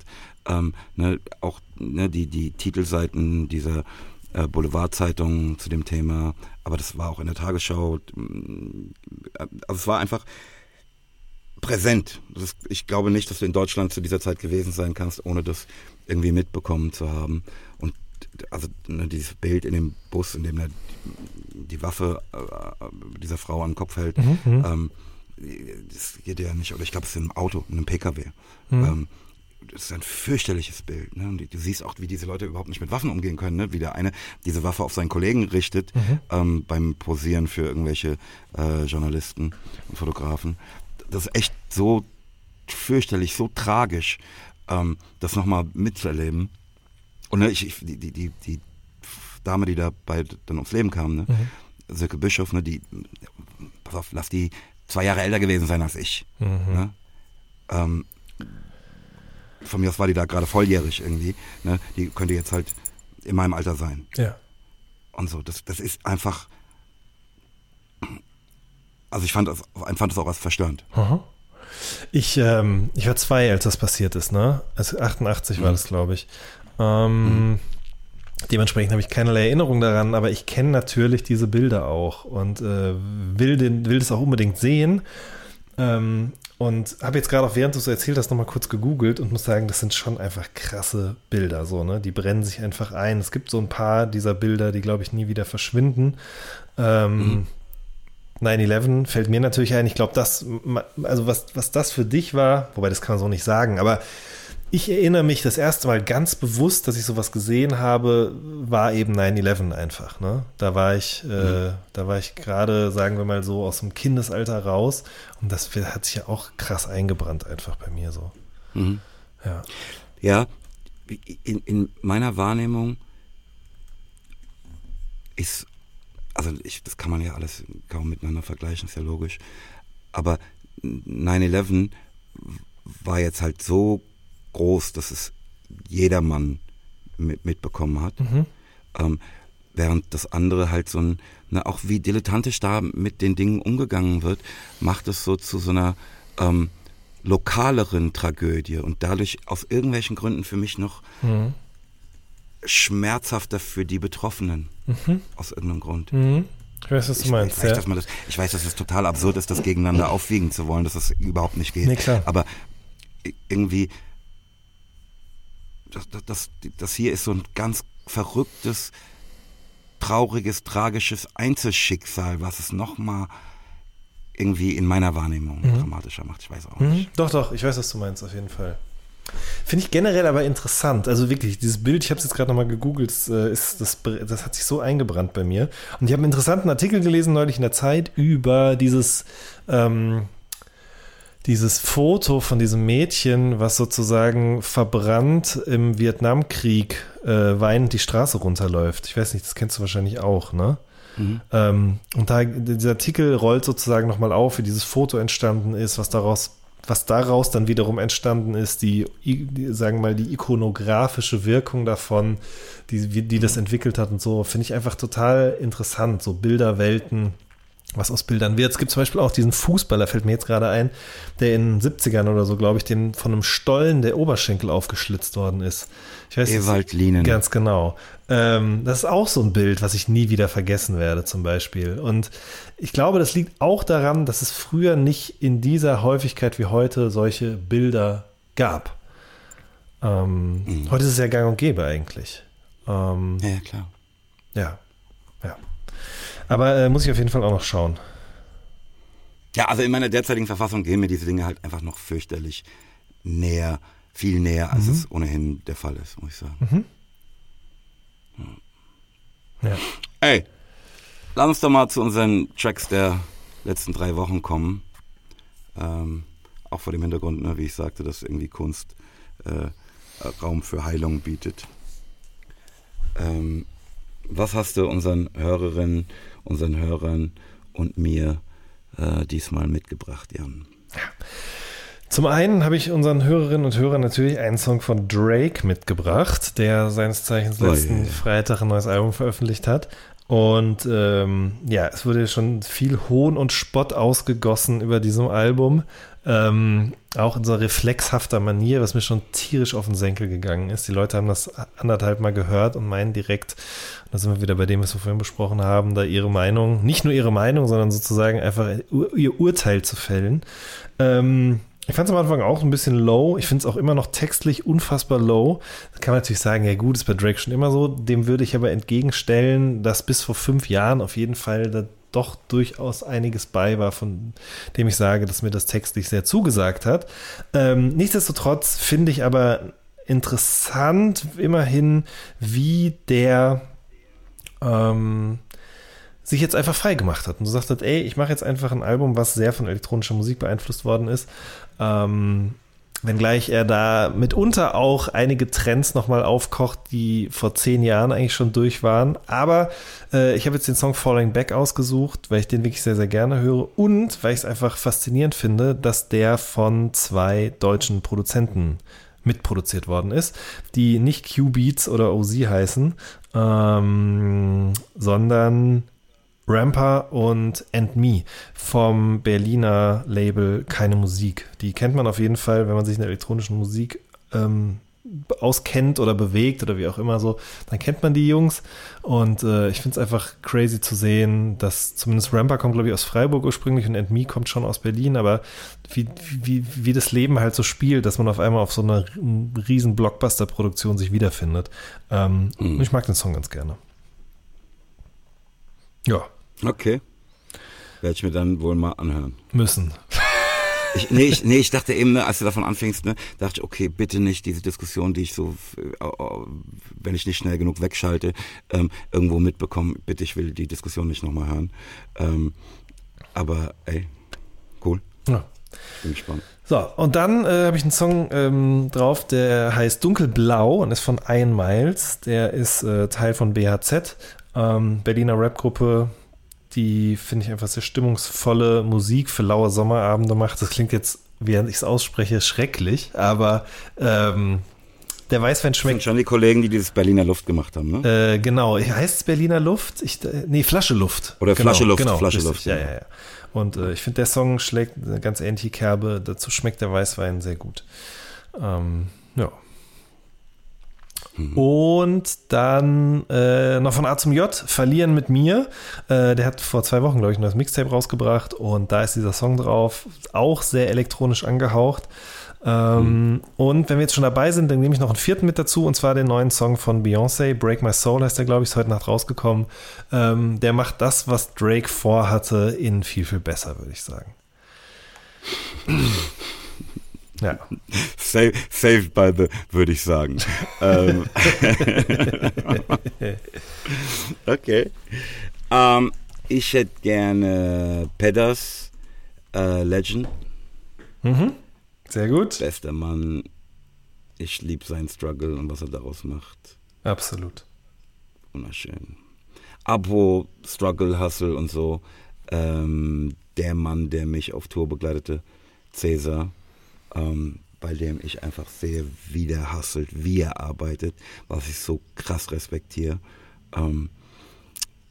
Ähm, ne? Auch ne, die, die Titelseiten dieser äh, Boulevardzeitungen zu dem Thema, aber das war auch in der Tagesschau. Also es war einfach präsent. Ist, ich glaube nicht, dass du in Deutschland zu dieser Zeit gewesen sein kannst, ohne das irgendwie mitbekommen zu haben. Und also ne, dieses Bild in dem Bus, in dem er die Waffe äh, dieser Frau am Kopf hält, mhm, mhm. ähm, das geht ja nicht. Oder ich glaube, es ist im Auto, in einem PKW. Mhm. Ähm, das ist ein fürchterliches Bild. Ne? Und du siehst auch, wie diese Leute überhaupt nicht mit Waffen umgehen können. Ne? Wie der eine diese Waffe auf seinen Kollegen richtet mhm. ähm, beim Posieren für irgendwelche äh, Journalisten und Fotografen. Das ist echt so fürchterlich, so tragisch, ähm, das nochmal mitzuerleben. Und ne, ich, ich, die, die, die, Dame, die dabei dann ums Leben kam, ne? Mhm. Silke Bischof, ne, die, pass auf, lass die zwei Jahre älter gewesen sein als ich. Mhm. Ne? Ähm, von mir aus war die da gerade volljährig irgendwie. Ne? Die könnte jetzt halt in meinem Alter sein. Ja. Und so, das, das ist einfach. Also ich fand das, fand das auch als verstörend. Aha. Ich, ähm, ich war zwei, als das passiert ist, ne? Also 88 mhm. war das, glaube ich. Ähm, mhm. Dementsprechend habe ich keinerlei Erinnerung daran, aber ich kenne natürlich diese Bilder auch und äh, will, den, will das auch unbedingt sehen. Ähm, und habe jetzt gerade auch, während du so erzählt hast, nochmal kurz gegoogelt und muss sagen, das sind schon einfach krasse Bilder, so, ne? Die brennen sich einfach ein. Es gibt so ein paar dieser Bilder, die, glaube ich, nie wieder verschwinden. Ähm, mhm. 9-11 fällt mir natürlich ein. Ich glaube, das, also was, was das für dich war, wobei das kann man so nicht sagen, aber ich erinnere mich das erste Mal ganz bewusst, dass ich sowas gesehen habe, war eben 9-11 einfach. Ne? Da war ich, äh, mhm. da war ich gerade, sagen wir mal so, aus dem Kindesalter raus und das hat sich ja auch krass eingebrannt einfach bei mir so. Mhm. Ja. Ja, in, in meiner Wahrnehmung ist, also ich, das kann man ja alles kaum miteinander vergleichen, ist ja logisch. Aber 9-11 war jetzt halt so groß, dass es jedermann mit, mitbekommen hat. Mhm. Ähm, während das andere halt so ein, na, auch wie dilettantisch da mit den Dingen umgegangen wird, macht es so zu so einer ähm, lokaleren Tragödie und dadurch aus irgendwelchen Gründen für mich noch mhm. Schmerzhafter für die Betroffenen. Mhm. Aus irgendeinem Grund. Mhm. Ich weiß, was du meinst. Ich, weiß, ja. dass man das, ich weiß, dass es total absurd ist, das gegeneinander aufwiegen zu wollen, dass das überhaupt nicht geht. Nee, klar. Aber irgendwie das, das, das hier ist so ein ganz verrücktes, trauriges, tragisches Einzelschicksal, was es nochmal irgendwie in meiner Wahrnehmung mhm. dramatischer macht. Ich weiß auch mhm. nicht. Doch, doch, ich weiß, was du meinst, auf jeden Fall. Finde ich generell aber interessant. Also wirklich, dieses Bild, ich habe es jetzt gerade nochmal gegoogelt, äh, ist, das, das hat sich so eingebrannt bei mir. Und ich habe einen interessanten Artikel gelesen neulich in der Zeit über dieses ähm, dieses Foto von diesem Mädchen, was sozusagen verbrannt im Vietnamkrieg äh, weinend die Straße runterläuft. Ich weiß nicht, das kennst du wahrscheinlich auch, ne? Mhm. Ähm, und da, dieser Artikel rollt sozusagen nochmal auf, wie dieses Foto entstanden ist, was daraus, was daraus dann wiederum entstanden ist, die, die sagen wir mal, die ikonografische Wirkung davon, die, die das entwickelt hat und so, finde ich einfach total interessant, so Bilderwelten was aus Bildern wird. Es gibt zum Beispiel auch diesen Fußballer, fällt mir jetzt gerade ein, der in den 70ern oder so, glaube ich, dem von einem Stollen der Oberschenkel aufgeschlitzt worden ist. Ich weiß, Ewald Lienen. Ganz genau. Ähm, das ist auch so ein Bild, was ich nie wieder vergessen werde, zum Beispiel. Und ich glaube, das liegt auch daran, dass es früher nicht in dieser Häufigkeit wie heute solche Bilder gab. Ähm, mhm. Heute ist es ja gang und gäbe eigentlich. Ähm, ja, klar. Ja, ja. Aber äh, muss ich auf jeden Fall auch noch schauen. Ja, also in meiner derzeitigen Verfassung gehen mir diese Dinge halt einfach noch fürchterlich näher, viel näher, als mhm. es ohnehin der Fall ist, muss ich sagen. Mhm. Ja. Ey, lass uns doch mal zu unseren Tracks der letzten drei Wochen kommen. Ähm, auch vor dem Hintergrund, ne, wie ich sagte, dass irgendwie Kunst äh, Raum für Heilung bietet. Ähm, was hast du unseren Hörerinnen unseren Hörern und mir äh, diesmal mitgebracht, Jan? Zum einen habe ich unseren Hörerinnen und Hörern natürlich einen Song von Drake mitgebracht, der seines Zeichens letzten oh, yeah. Freitag ein neues Album veröffentlicht hat. Und ähm, ja, es wurde schon viel Hohn und Spott ausgegossen über diesem Album. Ähm, auch in so reflexhafter Manier, was mir schon tierisch auf den Senkel gegangen ist. Die Leute haben das anderthalb Mal gehört und meinen direkt, da sind wir wieder bei dem, was wir vorhin besprochen haben, da ihre Meinung, nicht nur ihre Meinung, sondern sozusagen einfach ihr Urteil zu fällen. Ähm, ich fand es am Anfang auch ein bisschen low. Ich finde es auch immer noch textlich unfassbar low. Da kann man natürlich sagen, ja gut, ist bei Drake schon immer so. Dem würde ich aber entgegenstellen, dass bis vor fünf Jahren auf jeden Fall da doch durchaus einiges bei war, von dem ich sage, dass mir das textlich sehr zugesagt hat. Ähm, nichtsdestotrotz finde ich aber interessant immerhin, wie der ähm, sich jetzt einfach frei gemacht hat und so sagt hat, ey, ich mache jetzt einfach ein Album, was sehr von elektronischer Musik beeinflusst worden ist. Ähm, wenngleich er da mitunter auch einige Trends nochmal aufkocht, die vor zehn Jahren eigentlich schon durch waren. Aber äh, ich habe jetzt den Song Falling Back ausgesucht, weil ich den wirklich sehr, sehr gerne höre und weil ich es einfach faszinierend finde, dass der von zwei deutschen Produzenten mitproduziert worden ist, die nicht Q-Beats oder OZ heißen, ähm, sondern Ramper und And Me vom Berliner Label Keine Musik. Die kennt man auf jeden Fall, wenn man sich in der elektronischen Musik ähm, auskennt oder bewegt oder wie auch immer so, dann kennt man die Jungs. Und äh, ich finde es einfach crazy zu sehen, dass zumindest Ramper kommt, glaube ich, aus Freiburg ursprünglich und And Me kommt schon aus Berlin, aber wie, wie, wie das Leben halt so spielt, dass man auf einmal auf so einer riesen Blockbuster-Produktion sich wiederfindet. Ähm, mhm. Ich mag den Song ganz gerne. Ja, Okay. Werde ich mir dann wohl mal anhören. Müssen. Ich, nee, ich, nee, ich dachte eben, ne, als du davon anfängst, ne, dachte ich, okay, bitte nicht diese Diskussion, die ich so, äh, wenn ich nicht schnell genug wegschalte, ähm, irgendwo mitbekomme. Bitte, ich will die Diskussion nicht nochmal hören. Ähm, aber ey, cool. Ja. Bin gespannt. So, und dann äh, habe ich einen Song ähm, drauf, der heißt Dunkelblau und ist von Ian Miles. Der ist äh, Teil von BHZ, ähm, Berliner Rapgruppe, die, finde ich, einfach sehr stimmungsvolle Musik für laue Sommerabende macht. Das klingt jetzt, während ich es ausspreche, schrecklich, aber ähm, der Weißwein schmeckt. Das sind schon die Kollegen, die dieses Berliner Luft gemacht haben, ne? Äh, genau. Heißt es Berliner Luft? Ich, äh, nee, Flasche Luft. Oder genau, Flasche Luft. Genau, Flasche Luft. Ja, ja, ja. Und äh, ich finde, der Song schlägt eine ganz ähnliche Kerbe. Dazu schmeckt der Weißwein sehr gut. Ähm, ja. Und dann äh, noch von A zum J, Verlieren mit mir. Äh, der hat vor zwei Wochen, glaube ich, ein neues Mixtape rausgebracht und da ist dieser Song drauf. Auch sehr elektronisch angehaucht. Ähm, mhm. Und wenn wir jetzt schon dabei sind, dann nehme ich noch einen vierten mit dazu und zwar den neuen Song von Beyoncé, Break My Soul heißt der, glaube ich, ist heute Nacht rausgekommen. Ähm, der macht das, was Drake vorhatte, in viel, viel besser, würde ich sagen. Ja. Save, saved by the, würde ich sagen. ähm. okay. Ähm, ich hätte gerne Pedders äh, Legend. Mhm. Sehr gut. Bester Mann. Ich liebe seinen Struggle und was er daraus macht. Absolut. Wunderschön. Abo, Struggle, Hustle und so. Ähm, der Mann, der mich auf Tour begleitete, Cäsar ähm, bei dem ich einfach sehe, wie der hasselt, wie er arbeitet, was ich so krass respektiere. Ähm,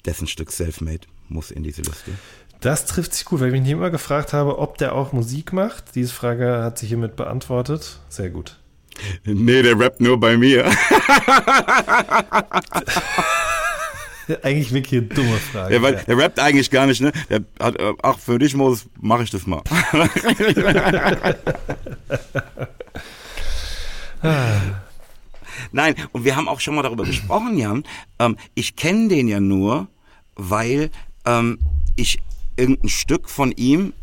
dessen Stück Selfmade muss in diese Liste. Das trifft sich gut, weil ich mich immer gefragt habe, ob der auch Musik macht. Diese Frage hat sich hiermit beantwortet. Sehr gut. Nee, der rappt nur bei mir. eigentlich wirklich eine dumme Frage. Ja, weil ja. er rappt eigentlich gar nicht, ne? Der hat, äh, ach, für dich, Moses, mache ich das mal. Nein, und wir haben auch schon mal darüber gesprochen, Jan. Ähm, ich kenne den ja nur, weil ähm, ich irgendein Stück von ihm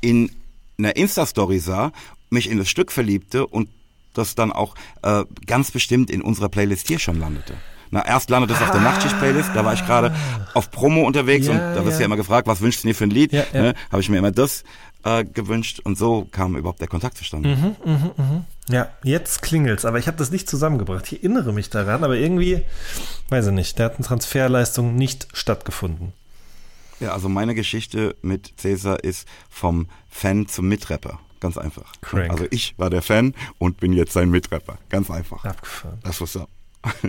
in einer Insta-Story sah, mich in das Stück verliebte und das dann auch äh, ganz bestimmt in unserer Playlist hier schon landete. Na, erst landet es ah. auf der Nachtschicht-Playlist, da war ich gerade auf Promo unterwegs ja, und da wirst du ja. ja immer gefragt, was wünschst du dir für ein Lied? Ja, ja. Ne? Habe ich mir immer das äh, gewünscht und so kam überhaupt der Kontakt zustande. Mhm, mh, mh. Ja, jetzt klingelt's, aber ich habe das nicht zusammengebracht. Ich erinnere mich daran, aber irgendwie, weiß ich nicht, da hat eine Transferleistung nicht stattgefunden. Ja, also meine Geschichte mit Cäsar ist vom Fan zum Mitrapper. Ganz einfach. Crank. Also ich war der Fan und bin jetzt sein Mitrapper. Ganz einfach. Abgefahren. Das was up.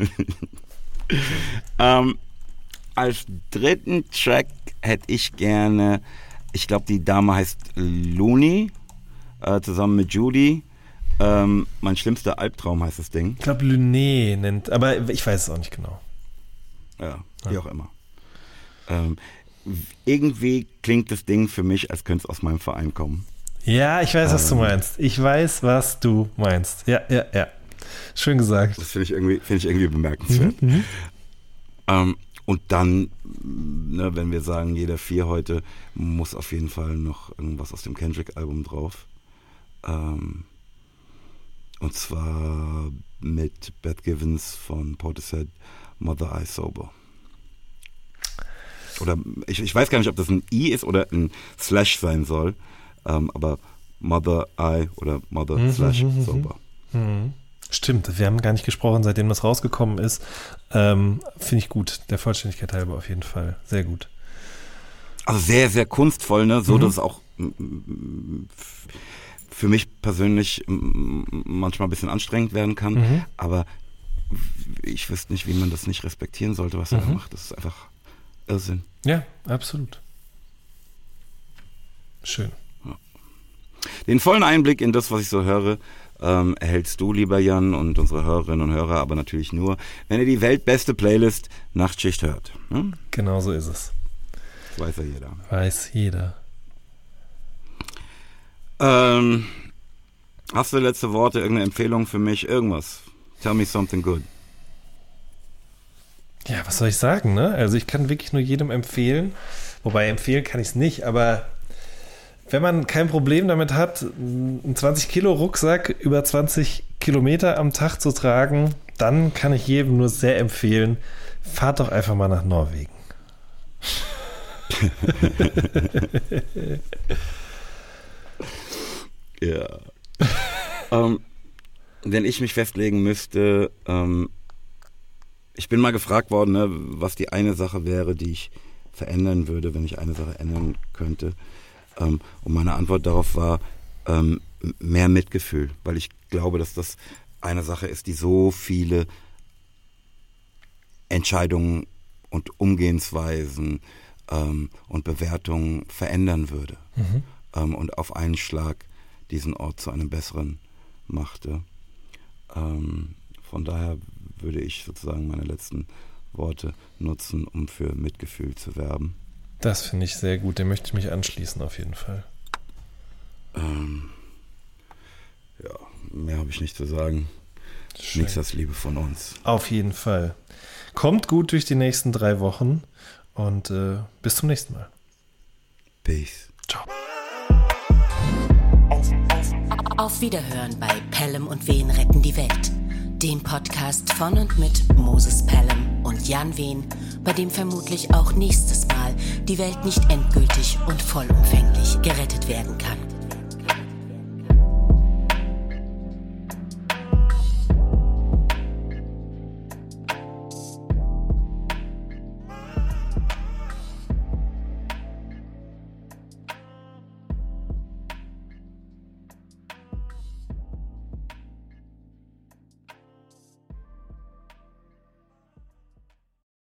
ähm, als dritten Track hätte ich gerne, ich glaube, die Dame heißt Looney, äh, zusammen mit Judy. Ähm, mein schlimmster Albtraum heißt das Ding. Ich glaube, Luné nennt, aber ich weiß es auch nicht genau. Ja, wie auch immer. Ähm, irgendwie klingt das Ding für mich, als könnte es aus meinem Verein kommen. Ja, ich weiß, was du Ähm. meinst. Ich weiß, was du meinst. Ja, ja, ja. Schön gesagt. Das finde ich irgendwie, finde ich irgendwie bemerkenswert. Ähm, und dann, ne, wenn wir sagen, jeder vier heute, muss auf jeden Fall noch irgendwas aus dem Kendrick-Album drauf. Ähm, und zwar mit Beth Givens von Portishead, Mother I Sober. Oder ich, ich weiß gar nicht, ob das ein I ist oder ein Slash sein soll, ähm, aber Mother I oder Mother Slash Sober. Stimmt, wir haben gar nicht gesprochen, seitdem das rausgekommen ist. Ähm, Finde ich gut. Der Vollständigkeit halber auf jeden Fall. Sehr gut. Also sehr, sehr kunstvoll, ne? So, dass es auch mm, mm, für mich persönlich mm, manchmal ein bisschen anstrengend werden kann. Aber ich wüsste nicht, wie man das nicht respektieren sollte, was er da macht. Das ist einfach Irrsinn. Ja, absolut. Schön. Den vollen Einblick in das, was ich so höre, ähm, erhältst du, lieber Jan, und unsere Hörerinnen und Hörer, aber natürlich nur, wenn ihr die weltbeste Playlist Nachtschicht hört. Ne? Genau so ist es. Das weiß ja jeder. Weiß jeder. Ähm, hast du letzte Worte, irgendeine Empfehlung für mich? Irgendwas? Tell me something good. Ja, was soll ich sagen, ne? Also ich kann wirklich nur jedem empfehlen, wobei empfehlen kann ich es nicht, aber wenn man kein Problem damit hat, einen 20 Kilo Rucksack über 20 Kilometer am Tag zu tragen, dann kann ich jedem nur sehr empfehlen, fahrt doch einfach mal nach Norwegen. Ja. ähm, wenn ich mich festlegen müsste, ähm, ich bin mal gefragt worden, ne, was die eine Sache wäre, die ich verändern würde, wenn ich eine Sache ändern könnte. Ähm, und meine Antwort darauf war ähm, mehr Mitgefühl, weil ich glaube, dass das eine Sache ist, die so viele Entscheidungen und Umgehensweisen ähm, und Bewertungen verändern würde ähm, und auf einen Schlag diesen Ort zu einem besseren machte. Von daher würde ich sozusagen meine letzten Worte nutzen, um für Mitgefühl zu werben. Das finde ich sehr gut, dem möchte ich mich anschließen auf jeden Fall. Ähm, ja, mehr habe ich nicht zu sagen. Schön. Nichts als Liebe von uns. Auf jeden Fall. Kommt gut durch die nächsten drei Wochen und äh, bis zum nächsten Mal. Peace. Ciao. Auf Wiederhören bei Pelham und Wen retten die Welt. Dem Podcast von und mit Moses Pelham und Jan Wehn, bei dem vermutlich auch nächstes Mal die Welt nicht endgültig und vollumfänglich gerettet werden kann.